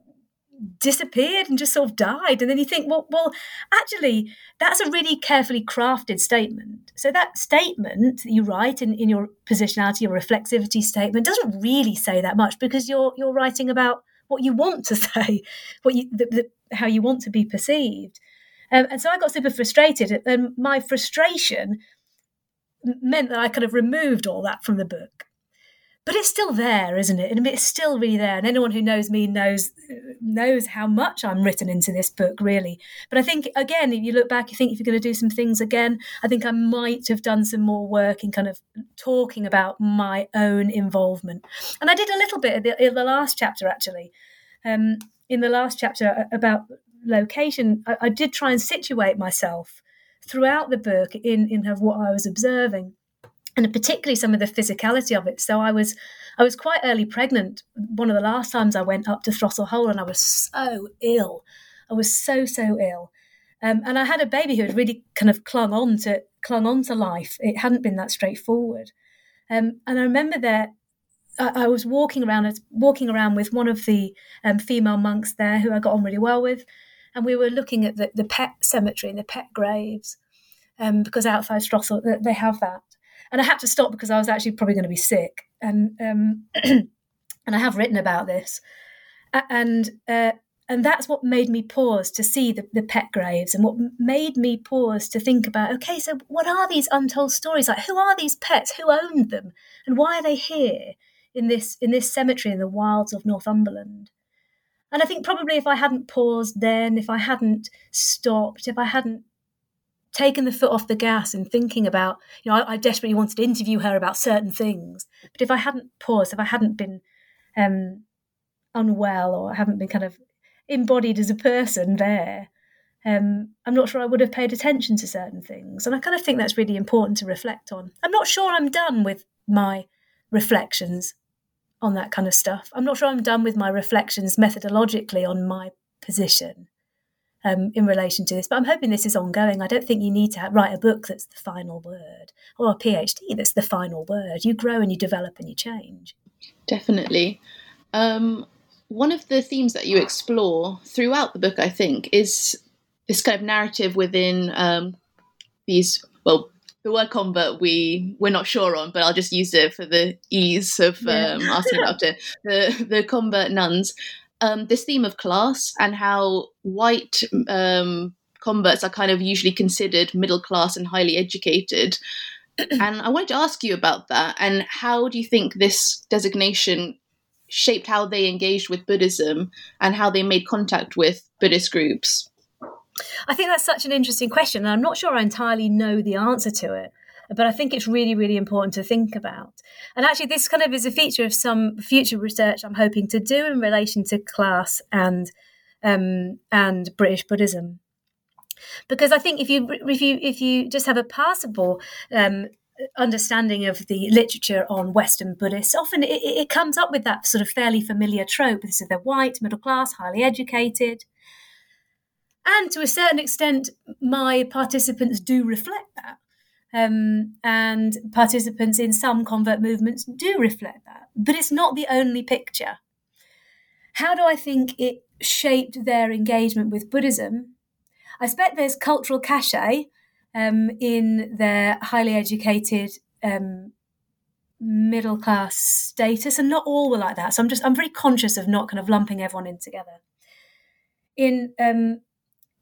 C: disappeared and just sort of died. And then you think well well actually that's a really carefully crafted statement. So that statement that you write in, in your positionality or reflexivity statement doesn't really say that much because you're you're writing about what you want to *laughs* say what you the, the, how you want to be perceived. Um, and so i got super frustrated and my frustration meant that i kind of removed all that from the book but it's still there, isn't it? It's still really there. And anyone who knows me knows knows how much I'm written into this book, really. But I think again, if you look back, you think if you're going to do some things again, I think I might have done some more work in kind of talking about my own involvement. And I did a little bit in the, in the last chapter, actually. Um, in the last chapter about location, I, I did try and situate myself throughout the book in in of what I was observing and particularly some of the physicality of it. So I was I was quite early pregnant. One of the last times I went up to Throssel Hole, and I was so ill. I was so so ill, um, and I had a baby who had really kind of clung on to clung on to life. It hadn't been that straightforward, um, and I remember that. I, I was walking around, walking around with one of the um, female monks there, who I got on really well with, and we were looking at the, the pet cemetery and the pet graves, um, because outside Throssel they have that and I had to stop because I was actually probably going to be sick, and um, *clears throat* and I have written about this, and uh, and that's what made me pause to see the, the pet graves and what made me pause to think about okay so what are these untold stories? Like who are these pets? Who owned them? And why are they here in this in this cemetery in the wilds of northumberland? And i think probably if i hadn't paused then if i hadn't stopped if i hadn't taken the foot off the gas and thinking about you know I, I desperately wanted to interview her about certain things but if i hadn't paused if i hadn't been um unwell or I haven't been kind of embodied as a person there, um, I'm not sure I would have paid attention to certain things. And I kind of think that's really important to reflect on. I'm not sure I'm done with my reflections on that kind of stuff. I'm not sure I'm done with my reflections methodologically on my position um, in relation to this, but I'm hoping this is ongoing. I don't think you need to write a book that's the final word or a PhD that's the final word. You grow and you develop and you change.
B: Definitely. Um, one of the themes that you explore throughout the book, I think, is this kind of narrative within um, these. Well, the word convert we we're not sure on, but I'll just use it for the ease of um, asking about it. *laughs* The the convert nuns. Um, this theme of class and how white um, converts are kind of usually considered middle class and highly educated. *clears throat* and I wanted to ask you about that and how do you think this designation shaped how they engaged with Buddhism and how they made contact with Buddhist groups?
C: I think that's such an interesting question, and I'm not sure I entirely know the answer to it. But I think it's really, really important to think about. And actually, this kind of is a feature of some future research I'm hoping to do in relation to class and um, and British Buddhism because I think if you if you if you just have a passable um, understanding of the literature on Western Buddhists, often it, it, comes up with that sort of fairly familiar trope. This is they're white, middle class, highly educated. And to a certain extent, my participants do reflect that. Um, and participants in some convert movements do reflect that. But it's not the only picture. How do I think it shaped their engagement with Buddhism? I suspect there's cultural cachet um, in their highly educated um, middle class status, and not all were like that. So I'm just I'm very conscious of not kind of lumping everyone in together. In um,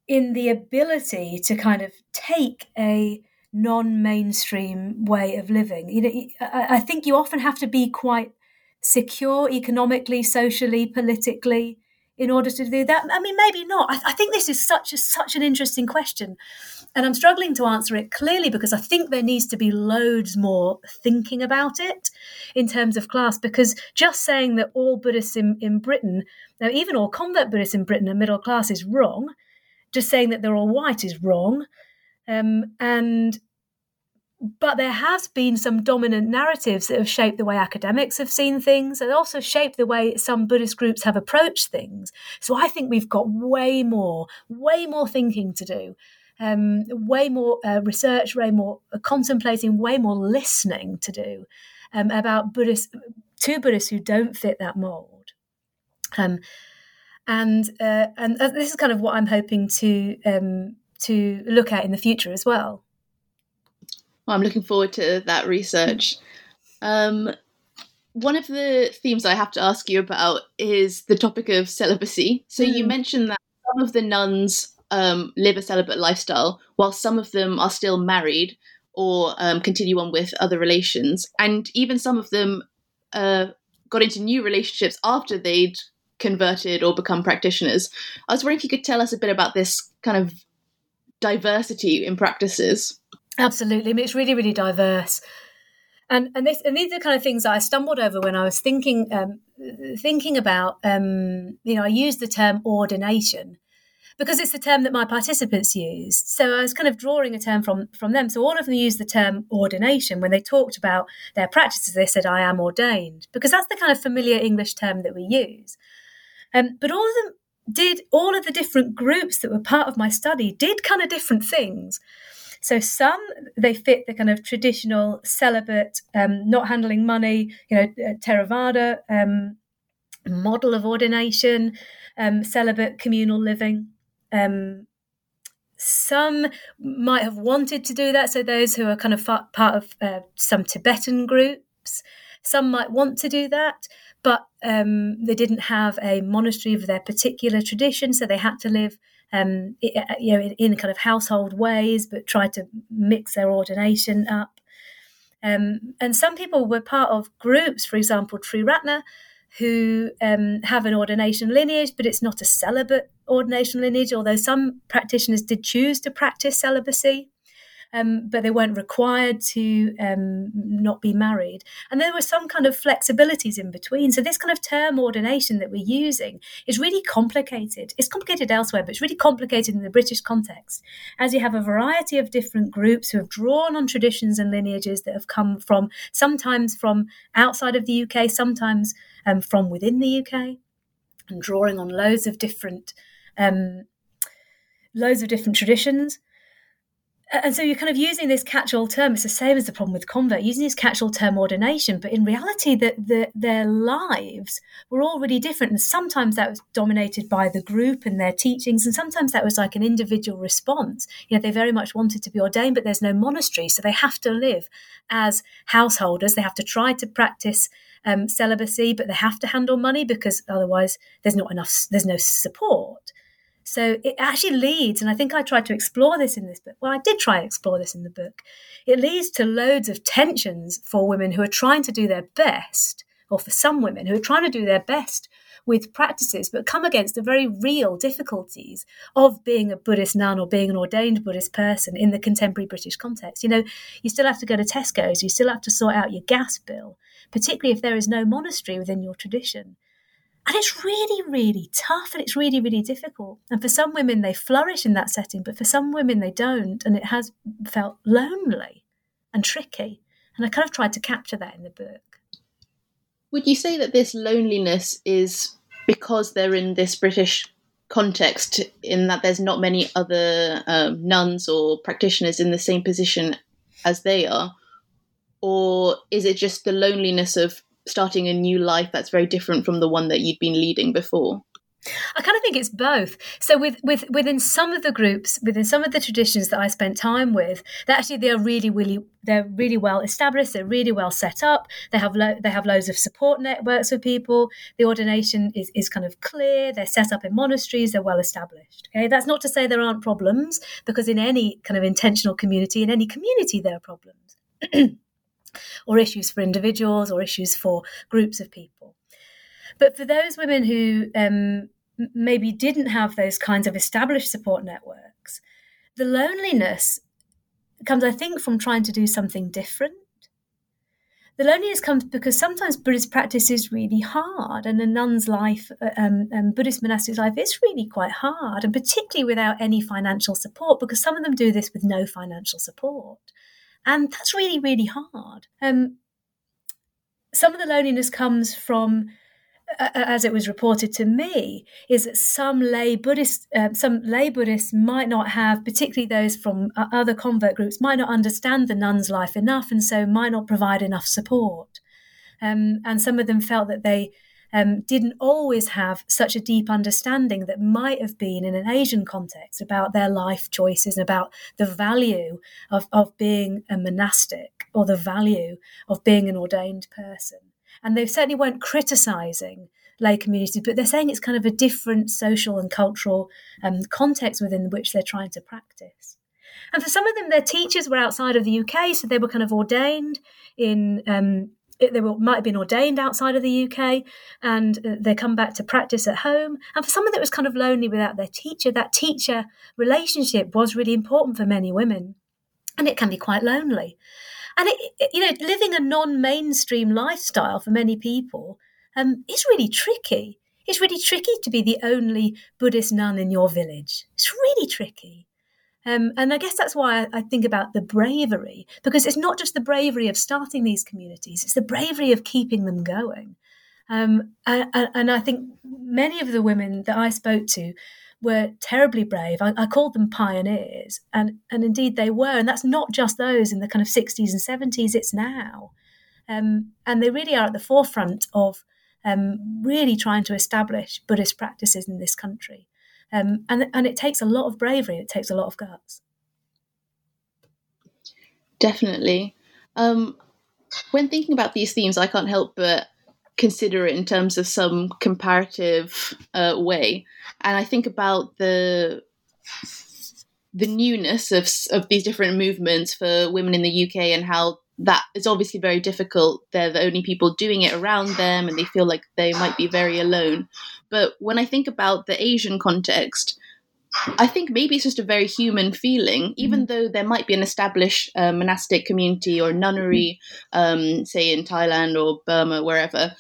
C: in the ability to kind of take a non-mainstream way of living, you know, I, think you often have to be quite secure economically, socially, politically in order to do that? I mean, maybe not. I, I, think this is such a such an interesting question, and I'm struggling to answer it clearly because I think there needs to be loads more thinking about it in terms of class. Because just saying that all Buddhists in, in Britain, now even all convert Buddhists in Britain are middle class is wrong. Just saying that they're all white is wrong, um, and but there has been some dominant narratives that have shaped the way academics have seen things and also shaped the way some Buddhist groups have approached things. So I think we've got way more, way more thinking to do, um, way more uh, research, way more uh, contemplating, way more listening to do um, about Buddhists, to Buddhists who don't fit that mold. Um, and uh, and uh, this is kind of what I'm hoping to um, to look at in the future as well.
B: Well, I'm looking forward to that research. Um, one of the themes I have to ask you about is the topic of celibacy. So mm. you hmm. mentioned that some of the nuns um, live a celibate lifestyle, while some of them are still married or um, continue on with other relations, and even some of them uh, got into new relationships after they'd converted or become practitioners. I was wondering if you could tell us a bit about this kind of diversity in practices.
C: Absolutely. I mean, it's really, really diverse. And, and this and these are kind of things that I stumbled over when I was thinking um, thinking about um, you know I used the term ordination because it's the term that my participants used. So I was kind of drawing a term from from them. So all of them used the term ordination when they talked about their practices. They said I am ordained because that's the kind of familiar English term that we use. Um, but all of them did all of the different groups that were part of my study did kind of different things. So some they fit the kind of traditional celibate, um, not handling money, you know, uh, Theravada um, model of ordination, um, celibate communal living. Um, some might have wanted to do that. So those who are kind of part of uh, some Tibetan groups, some might want to do that, but um, they didn't have a monastery of their particular tradition, so they had to live um, uh, you know, in, in, kind of household ways, but tried to mix their ordination up. Um, and some people were part of groups, for example, Triratna, who um, have an ordination lineage, but it's not a celibate ordination lineage, although some practitioners did choose to practice celibacy um, but they weren't required to um, not be married. And there were some kind of flexibilities in between. So this kind of term ordination that we're using is really complicated. It's complicated elsewhere, but it's really complicated in the British context, as you have a variety of different groups who have drawn on traditions and lineages that have come from sometimes from outside of the UK, sometimes um, from within the UK, and drawing on loads of different. Um, loads of different traditions and so you're kind of using this catch-all term. It's the same as the problem with convert, using this catch-all term ordination, but in reality, that the, their lives were all really different. And sometimes that was dominated by the group and their teachings, and sometimes that was like an individual response. You know, they very much wanted to be ordained, but there's no monastery, so they have to live as householders. They have to try to practice um, celibacy, but they have to handle money because otherwise there's not enough. There's no support. So it actually leads, and I think I tried to explore this in this book. Well, I did try to explore this in the book. It leads to loads of tensions for women who are trying to do their best, or for some women who are trying to do their best with practices, but come against the very real difficulties of being a Buddhist nun or being an ordained Buddhist person in the contemporary British context. You know, you still have to go to Tesco's, you still have to sort out your gas bill, particularly if there is no monastery within your tradition. And it's really, really tough and it's really, really difficult. And for some women, they flourish in that setting, but for some women, they don't. And it has felt lonely and tricky. And I kind of tried to capture that in the book.
B: Would you say that this loneliness is because they're in this British context, in that there's not many other um, nuns or practitioners in the same position as they are? Or is it just the loneliness of starting a new life that's very different from the one that you'd been leading before?
C: I kind of think it's both. So with, with within some of the groups, within some of the traditions that I spent time with, that actually they're really, really they're really well established. They're really well set up. They have lo- they have loads of support networks for people. The ordination is is kind of clear. They're set up in monasteries. They're well established. Okay, that's not to say there aren't problems because in any kind of intentional community, in any community, there are problems. *clears throat* or issues for individuals or issues for groups of people. But for those women who um, maybe didn't have those kinds of established support networks, the loneliness comes, I think, from trying to do something different. The loneliness comes because sometimes Buddhist practice is really hard, and a nun's life, uh, um, um, Buddhist monastic life, is really quite hard, and particularly without any financial support, because some of them do this with no financial support. And that's really, really hard. Um, some of the loneliness comes from, uh, as it was reported to me, is that some lay Buddhists, uh, some lay Buddhists might not have, particularly those from uh, other convert groups, might not understand the nun's life enough, and so might not provide enough support. Um, and some of them felt that they um, didn't always have such a deep understanding that might have been in an Asian context about their life choices and about the value of, of being a monastic or the value of being an ordained person. And they certainly weren't criticizing lay communities, but they're saying it's kind of a different social and cultural um, context within which they're trying to practice. And for some of them, their teachers were outside of the UK, so they were kind of ordained in um, they were, might have been ordained outside of the UK and uh, they come back to practice at home. And for someone that was kind of lonely without their teacher, that teacher relationship was really important for many women. And it can be quite lonely. And, it, you know, living a non mainstream lifestyle for many people um, is really tricky. It's really tricky to be the only Buddhist nun in your village. It's really tricky. Um, and I guess that's why I think about the bravery, because it's not just the bravery of starting these communities, it's the bravery of keeping them going. Um, and, and, I think many of the women that I spoke to were terribly brave. I, I, called them pioneers, and, and indeed they were. And that's not just those in the kind of 60s and 70s, it's now. Um, and they really are at the forefront of um, really trying to establish Buddhist practices in this country. Um, and, and it takes a lot of bravery, it takes a lot of guts.
B: Definitely. Um, when thinking about these themes, I can't help but consider it in terms of some comparative uh, way. And I think about the the newness of of these different movements for women in the UK and how that is obviously very difficult. They're the only people doing it around them, and they feel like they might be very alone. But when I think about the Asian context, I think maybe it's just a very human feeling, even mm. though there might be an established uh, monastic community or nunnery, um, say in Thailand or Burma, wherever.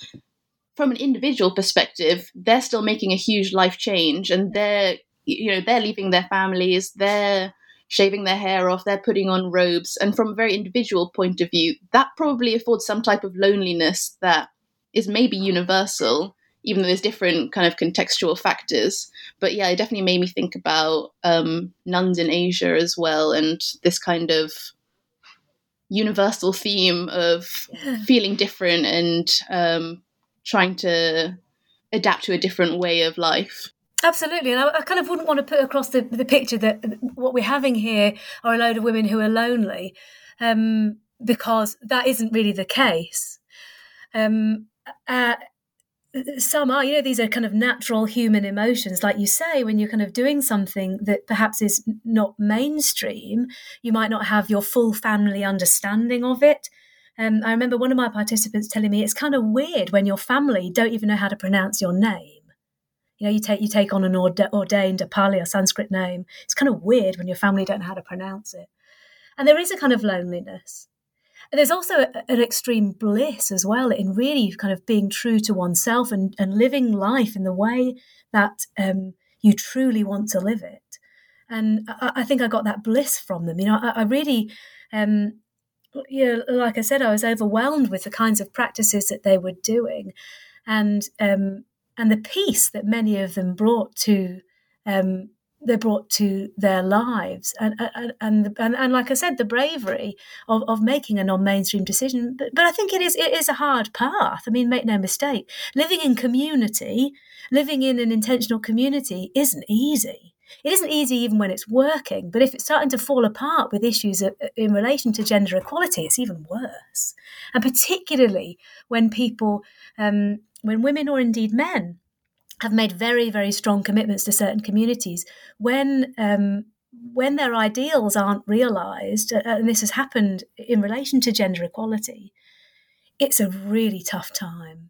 B: From an individual perspective, they're still making a huge life change, and they're you know they're leaving their families, they're shaving their hair off, they're putting on robes, and from a very individual point of view, that probably affords some type of loneliness that is maybe universal even though there's different kind of contextual factors. But yeah, it definitely made me think about um, nuns in Asia as well, and this kind of universal theme of yeah. *laughs* feeling different and um, trying to adapt to a different way of life.
C: Absolutely, and I, I, kind of wouldn't want to put across the, the picture that what we're having here are a load of women who are lonely, um, because that isn't really the case. Um, uh, some are, you know, these are kind of natural human emotions. Like you say, when you're kind of doing something that perhaps is not mainstream, you might not have your full family understanding of it. Um, I remember one of my participants telling me it's kind of weird when your family don't even know how to pronounce your name. You know, you take you take on an ordained a Pali or Sanskrit name. It's kind of weird when your family don't know how to pronounce it, and there is a kind of loneliness there's also an extreme bliss as well in really kind of being true to oneself and, and living life in the way that um, you truly want to live it. And I, I, think I got that bliss from them. You know, I, I really, um, you know, like I said, I was overwhelmed with the kinds of practices that they were doing, and um, and the peace that many of them brought to um, they brought to their lives. And and, and and and, like I said the bravery of, of making a non-mainstream decision. But, but I think it is it is a hard path. I mean make no mistake living in community living in an intentional community isn't easy. It isn't easy even when it's working but if it's starting to fall apart with issues in relation to gender equality it's even worse. And particularly when people um, when women or indeed men have made very, very strong commitments to certain communities. When um, when their ideals aren't realised, uh, and this has happened in relation to gender equality, it's a really tough time.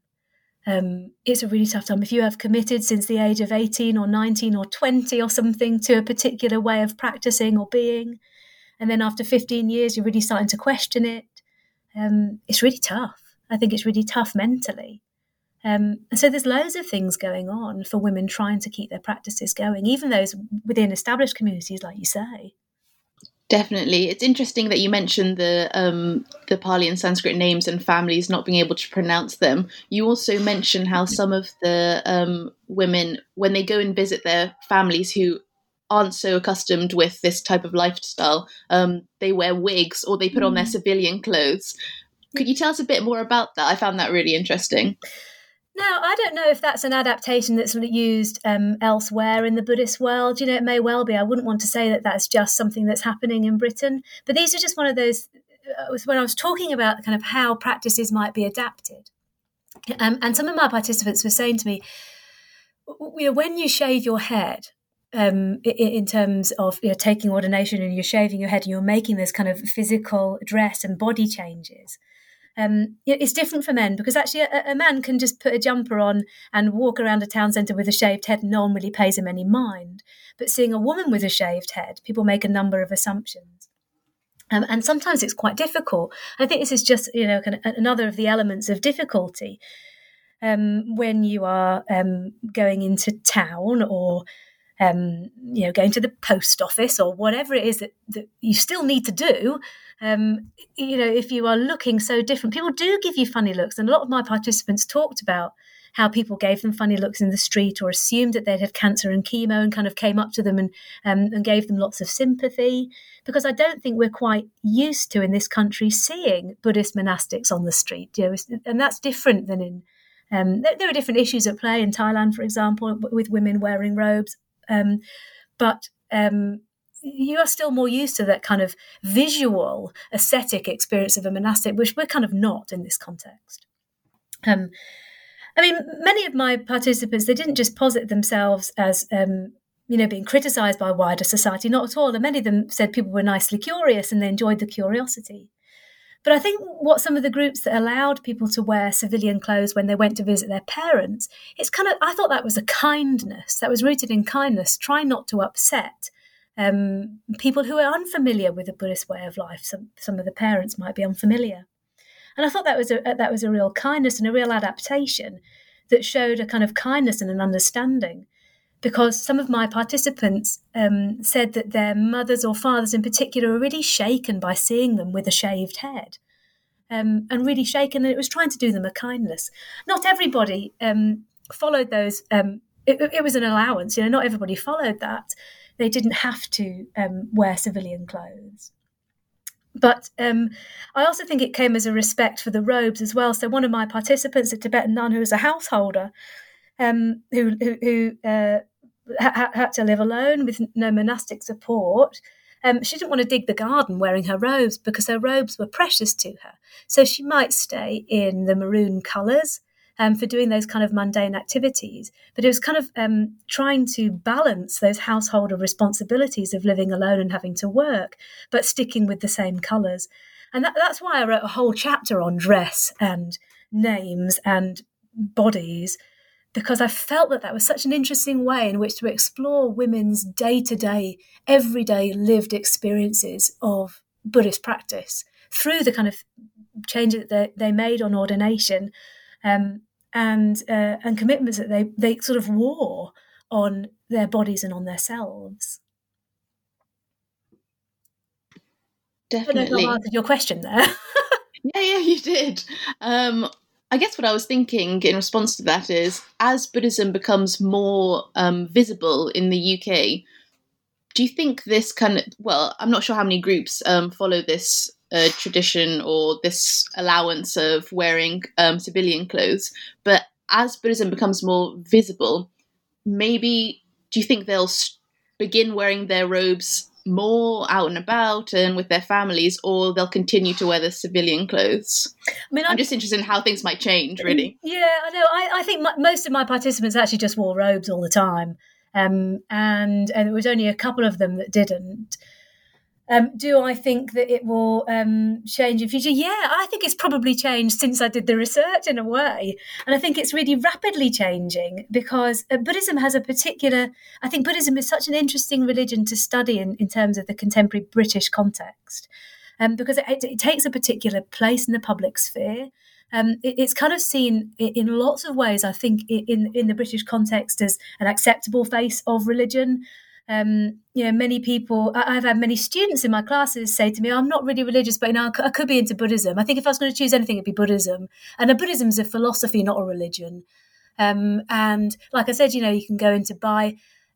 C: Um, it's a really tough time. If you have committed since the age of 18 or 19 or 20 or something to a particular way of practicing or being, and then after 15 years you're really starting to question it, um, it's really tough. I think it's really tough mentally. Um, and so there's loads of things going on for women trying to keep their practices going, even those within established communities, like you say.
B: Definitely, it's interesting that you mentioned the um, the Pali and Sanskrit names and families not being able to pronounce them. You also mentioned how some of the um, women, when they go and visit their families who aren't so accustomed with this type of lifestyle, um, they wear wigs or they put on their mm. civilian clothes. Could you tell us a bit more about that? I found that really interesting.
C: Now, I don't know if that's an adaptation that's used um, elsewhere in the Buddhist world. You know, it may well be. I wouldn't want to say that that's just something that's happening in Britain. But these are just one of those, uh, when I was talking about kind of how practices might be adapted. Um, and some of my participants were saying to me, you know, when you shave your head, um, in, in, terms of you know, taking ordination and you're shaving your head and you're making this kind of physical dress and body changes, um, it's different for men because actually a, a, man can just put a jumper on and walk around a town centre with a shaved head and no one really pays him any mind. But seeing a woman with a shaved head, people make a number of assumptions. Um, and sometimes it's quite difficult. I think this is just, you know, kind of another of the elements of difficulty um, when you are um, going into town or um, you know, going to the post office or whatever it is that, that you still need to do um, you know, if you are looking so different, people do give you funny looks. And a lot of my participants talked about how people gave them funny looks in the street or assumed that they'd had cancer and chemo and kind of came up to them and, um, and gave them lots of sympathy. Because I don't think we're quite used to in this country seeing Buddhist monastics on the street. You know, and that's different than in. Um, there, there, are different issues at play in Thailand, for example, with women wearing robes. Um, but um, you are still more used to that kind of visual aesthetic experience of a monastic, which we're kind of not in this context. Um, I mean, many of my participants, they didn't just posit themselves as, um, you know, being criticised by wider society, not at all. And many of them said people were nicely curious and they enjoyed the curiosity. But I think what some of the groups that allowed people to wear civilian clothes when they went to visit their parents, it's kind of, I thought that was a kindness, that was rooted in kindness, Try not to upset um, people who are unfamiliar with the Buddhist way of life. Some, some of the parents might be unfamiliar. And I thought that was a, that was a real kindness and a real adaptation that showed a kind of kindness and an understanding. Because some of my participants um, said that their mothers or fathers, in particular, were really shaken by seeing them with a shaved head, um, and really shaken. And it was trying to do them a kindness. Not everybody um, followed those. Um, it, it, was an allowance, you know. Not everybody followed that. They didn't have to um, wear civilian clothes. But um, I also think it came as a respect for the robes as well. So one of my participants, a Tibetan nun who was a householder, um, who who, who uh, ha- had to live alone with no monastic support. Um, she didn't want to dig the garden wearing her robes because her robes were precious to her. So she might stay in the maroon colours um, for doing those kind of mundane activities. But it was kind of um, trying to balance those householder responsibilities of living alone and having to work, but sticking with the same colours. And that, that's why I wrote a whole chapter on dress and names and bodies, because I felt that that was such an interesting way in which to explore women's day to day, everyday lived experiences of Buddhist practice through the kind of changes that they, they made on ordination um, and uh, and commitments that they they sort of wore on their bodies and on themselves.
B: Definitely.
C: I answered your question there. *laughs*
B: yeah, yeah, you did. Um, I guess what I was thinking in response to that is, as Buddhism becomes more um, visible in the UK, do you think this kind of well, I'm not sure how many groups um, follow this uh, tradition or this allowance of wearing um, civilian clothes. But as Buddhism becomes more visible, maybe do you think they'll begin wearing their robes more out and about and with their families, or they'll continue to wear the civilian clothes? I mean, I'm, I'm just interested in how things might change, really.
C: Yeah, I know. I, I think my, most of my participants actually just wore robes all the time. Um, and, and it was only a couple of them that didn't. Um, do I think that it will um, change in future? Yeah, I think it's probably changed since I did the research in a way, and I think it's really rapidly changing because uh, Buddhism has a particular. I think Buddhism is such an interesting religion to study in, in terms of the contemporary British context, um, because it, it, takes a particular place in the public sphere. Um, it, it's kind of seen in lots of ways. I think in in the British context as an acceptable face of religion um, you know, many people, I, have had many students in my classes say to me, I'm not really religious, but you know, I, could be into Buddhism. I think if I was going to choose anything, it'd be Buddhism. And Buddhism is a philosophy, not a religion. Um, and like I said, you know, you can go into buy.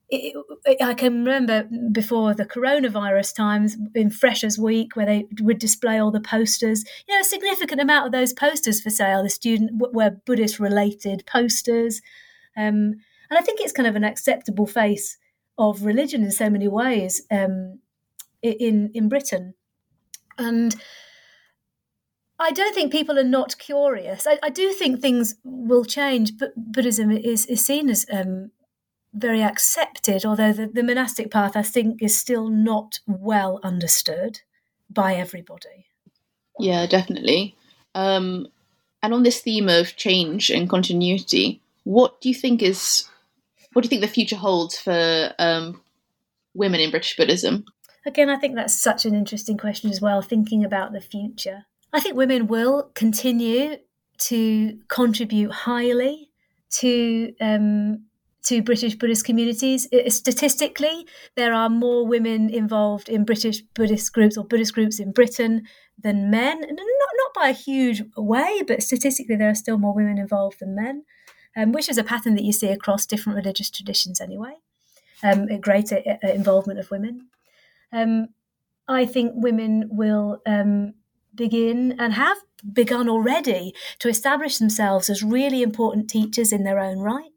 C: It, it, I can remember before the coronavirus times in Freshers Week where they would display all the posters. You know, a significant amount of those posters for sale, the student were Buddhist related posters. Um, and I think it's kind of an acceptable face of religion in so many ways um, in in Britain, and I don't think people are not curious. I, I do think things will change, but Buddhism is is seen as um, very accepted, although the, the monastic path I think is still not well understood by everybody.
B: Yeah, definitely. Um, and on this theme of change and continuity, what do you think is what do you think the future holds for um, women in British Buddhism?
C: Again, I think that's such an interesting question as well, thinking about the future. I think women will continue to contribute highly to um, to British Buddhist communities. Statistically, there are more women involved in British Buddhist groups or Buddhist groups in Britain than men. Not not by a huge way, but statistically, there are still more women involved than men um, which is a pattern that you see across different religious traditions anyway. Um, a greater uh, involvement of women. Um, I think women will um, begin and have begun already to establish themselves as really important teachers in their own right.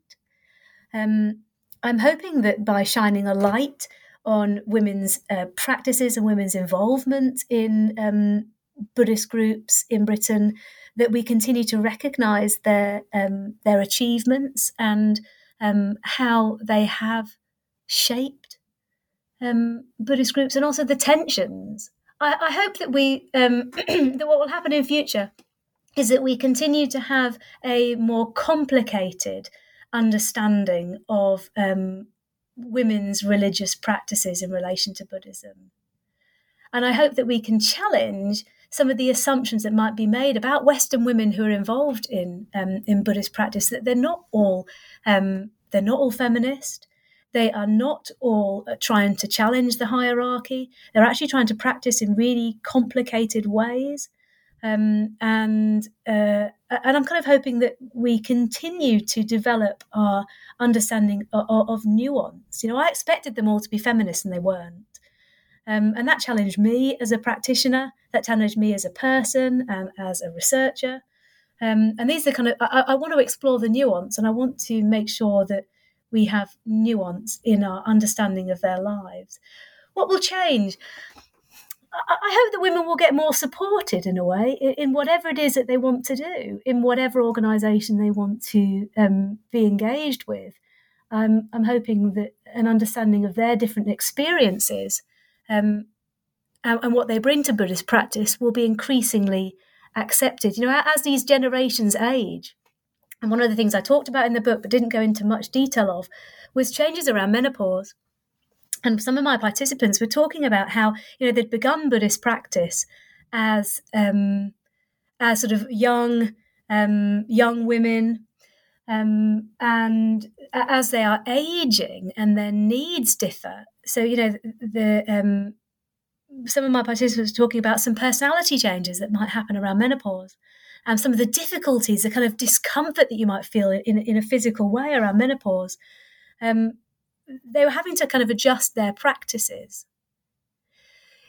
C: Um, I'm hoping that by shining a light on women's uh, practices and women's involvement in um, Buddhist groups in Britain, that we continue to recognise their um, their achievements and um, how they have shaped um, Buddhist groups and also the tensions. I, I hope that we um, *clears throat* that what will happen in future is that we continue to have a more complicated understanding of um, women's religious practices in relation to Buddhism. And I hope that we can challenge some of the assumptions that might be made about Western women who are involved in um, in Buddhist practice that they're not all um, they're not all feminist. They are not all uh, trying to challenge the hierarchy. They're actually trying to practice in really complicated ways. Um, and uh, and I'm kind of hoping that we continue to develop our understanding of, of, nuance. You know, I expected them all to be feminists, and they weren't. Um, and that challenged me as a practitioner. That challenged me as a person and as a researcher. Um, and these are kind of I, I want to explore the nuance, and I want to make sure that we have nuance in our understanding of their lives. What will change? I hope that women will get more supported in a way in whatever it is that they want to do, in whatever organisation they want to um, be engaged with. Um, I'm hoping that an understanding of their different experiences um, and, and, what they bring to Buddhist practice will be increasingly accepted. You know, as these generations age, and one of the things I talked about in the book but didn't go into much detail of was changes around menopause and some of my participants were talking about how you know they'd begun Buddhist practice as um, as sort of young um, young women, um, and as they are aging and their needs differ. So you know the, um, some of my participants were talking about some personality changes that might happen around menopause. And some of the difficulties, the kind of discomfort that you might feel in, in a physical way around menopause. Um, they were having to kind of adjust their practices.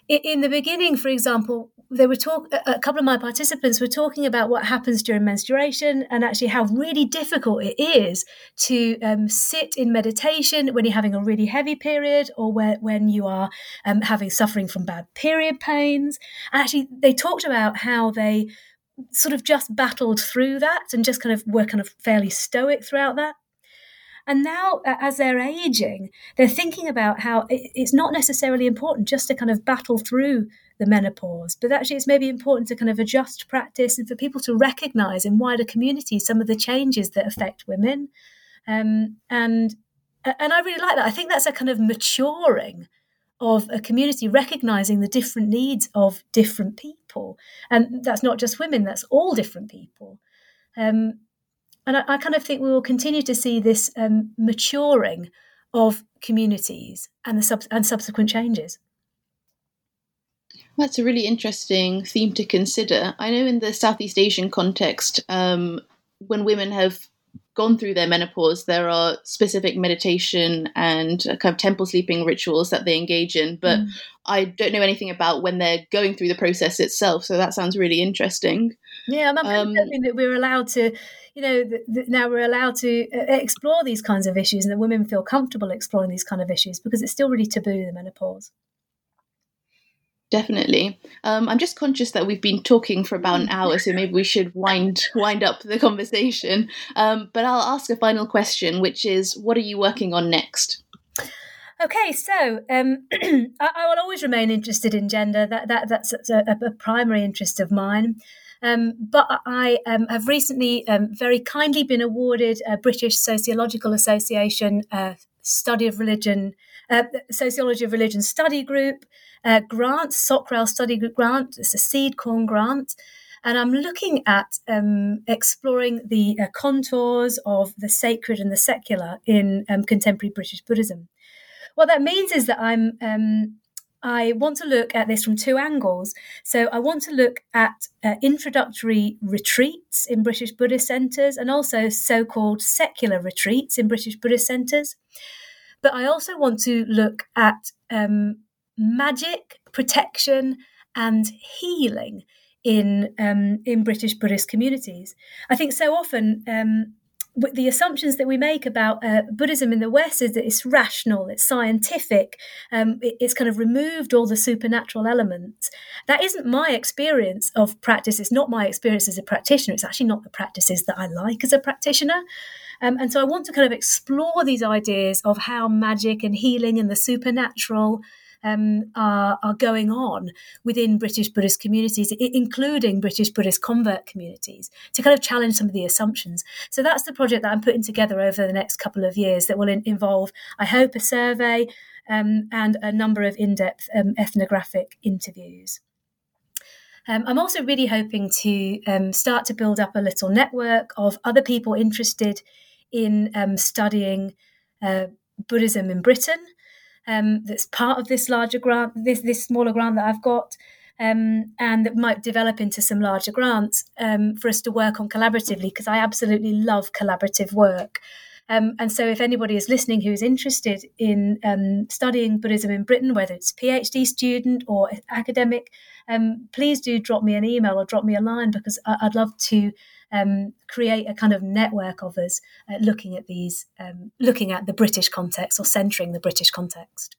C: In the beginning, for example, they were talk. A couple of my participants were talking about what happens during menstruation and actually how really difficult it is to um, sit in meditation when you're having a really heavy period or where, when you are um, having suffering from bad period pains. Actually, they talked about how they sort of just battled through that and just kind of were kind of fairly stoic throughout that. And now, as they're aging, they're thinking about how it's not necessarily important just to kind of battle through the menopause, but actually it's maybe important to kind of adjust practice and for people to recognize in wider communities some of the changes that affect women. Um, and and I really like that. I think that's a kind of maturing of a community recognizing the different needs of different people, and that's not just women; that's all different people. Um, and I, I, kind of think we will continue to see this um, maturing of communities and the sub- and subsequent changes.
B: That's a really interesting theme to consider. I know in the Southeast Asian context, um, when women have gone through their menopause, there are specific meditation and kind of temple sleeping rituals that they engage in. But mm. I don't know anything about when they're going through the process itself. So that sounds really interesting.
C: Yeah, I'm um, hoping that we're allowed to, you know, now we're allowed to uh, explore these kinds of issues and that women feel comfortable exploring these kind of issues because it's still really taboo, the menopause.
B: Definitely. Um, I'm just conscious that we've been talking for about an hour, so maybe we should wind wind up the conversation. Um, but I'll ask a final question, which is, what are you working on next?
C: Okay, so um, *clears throat* I, I, will always remain interested in gender. That that that's a, a primary interest of mine. Um, but I um, have recently um, very kindly been awarded a British Sociological Association uh, Study of Religion, uh, Sociology of Religion Study Group uh, grant, SOCREL Study Group grant. It's a seed corn grant. And I'm looking at um, exploring the uh, contours of the sacred and the secular in um, contemporary British Buddhism. What that means is that I'm um, I want to look at this from two angles. So I want to look at uh, introductory retreats in British Buddhist centres and also so called secular retreats in British Buddhist centres. But I also want to look at um, magic, protection, and healing in um, in British Buddhist communities. I think so often um, the assumptions that we make about uh, Buddhism in the West is that it's rational, it's scientific, um, it, it's kind of removed all the supernatural elements. That isn't my experience of practice. It's not my experience as a practitioner. It's actually not the practices that I like as a practitioner. Um, and so I want to kind of explore these ideas of how magic and healing and the supernatural um, are, are going on within British Buddhist communities, including British Buddhist convert communities, to kind of challenge some of the assumptions. So that's the project that I'm putting together over the next couple of years that will in- involve, I hope, a survey um, and a number of in depth um, ethnographic interviews. Um, I'm also really hoping to um, start to build up a little network of other people interested in um, studying uh, Buddhism in Britain um, that's part of this larger grant, this this smaller grant that I've got, um, and that might develop into some larger grants um, for us to work on collaboratively because I absolutely love collaborative work. Um, and so, if anybody is listening who is interested in um, studying Buddhism in Britain, whether it's PhD student or academic, um, please do drop me an email or drop me a line because I'd love to um, create a kind of network of us uh, looking at these, um, looking at the British context or centering the British context.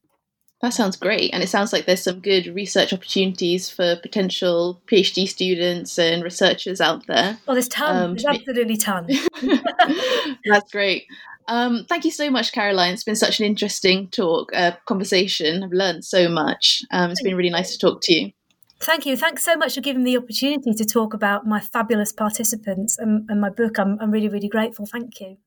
B: That sounds great. And it sounds like there's some good research opportunities for potential PhD students and researchers out there.
C: Oh, there's tons. Um, there's absolutely tons. *laughs*
B: That's great. Um, thank you so much, Caroline. It's been such an interesting talk, uh, conversation. I've learned so much. Um, it's been really nice to talk to you.
C: Thank you. Thanks so much for giving me the opportunity to talk about my fabulous participants and, and my book. I'm, I'm really, really grateful. Thank you.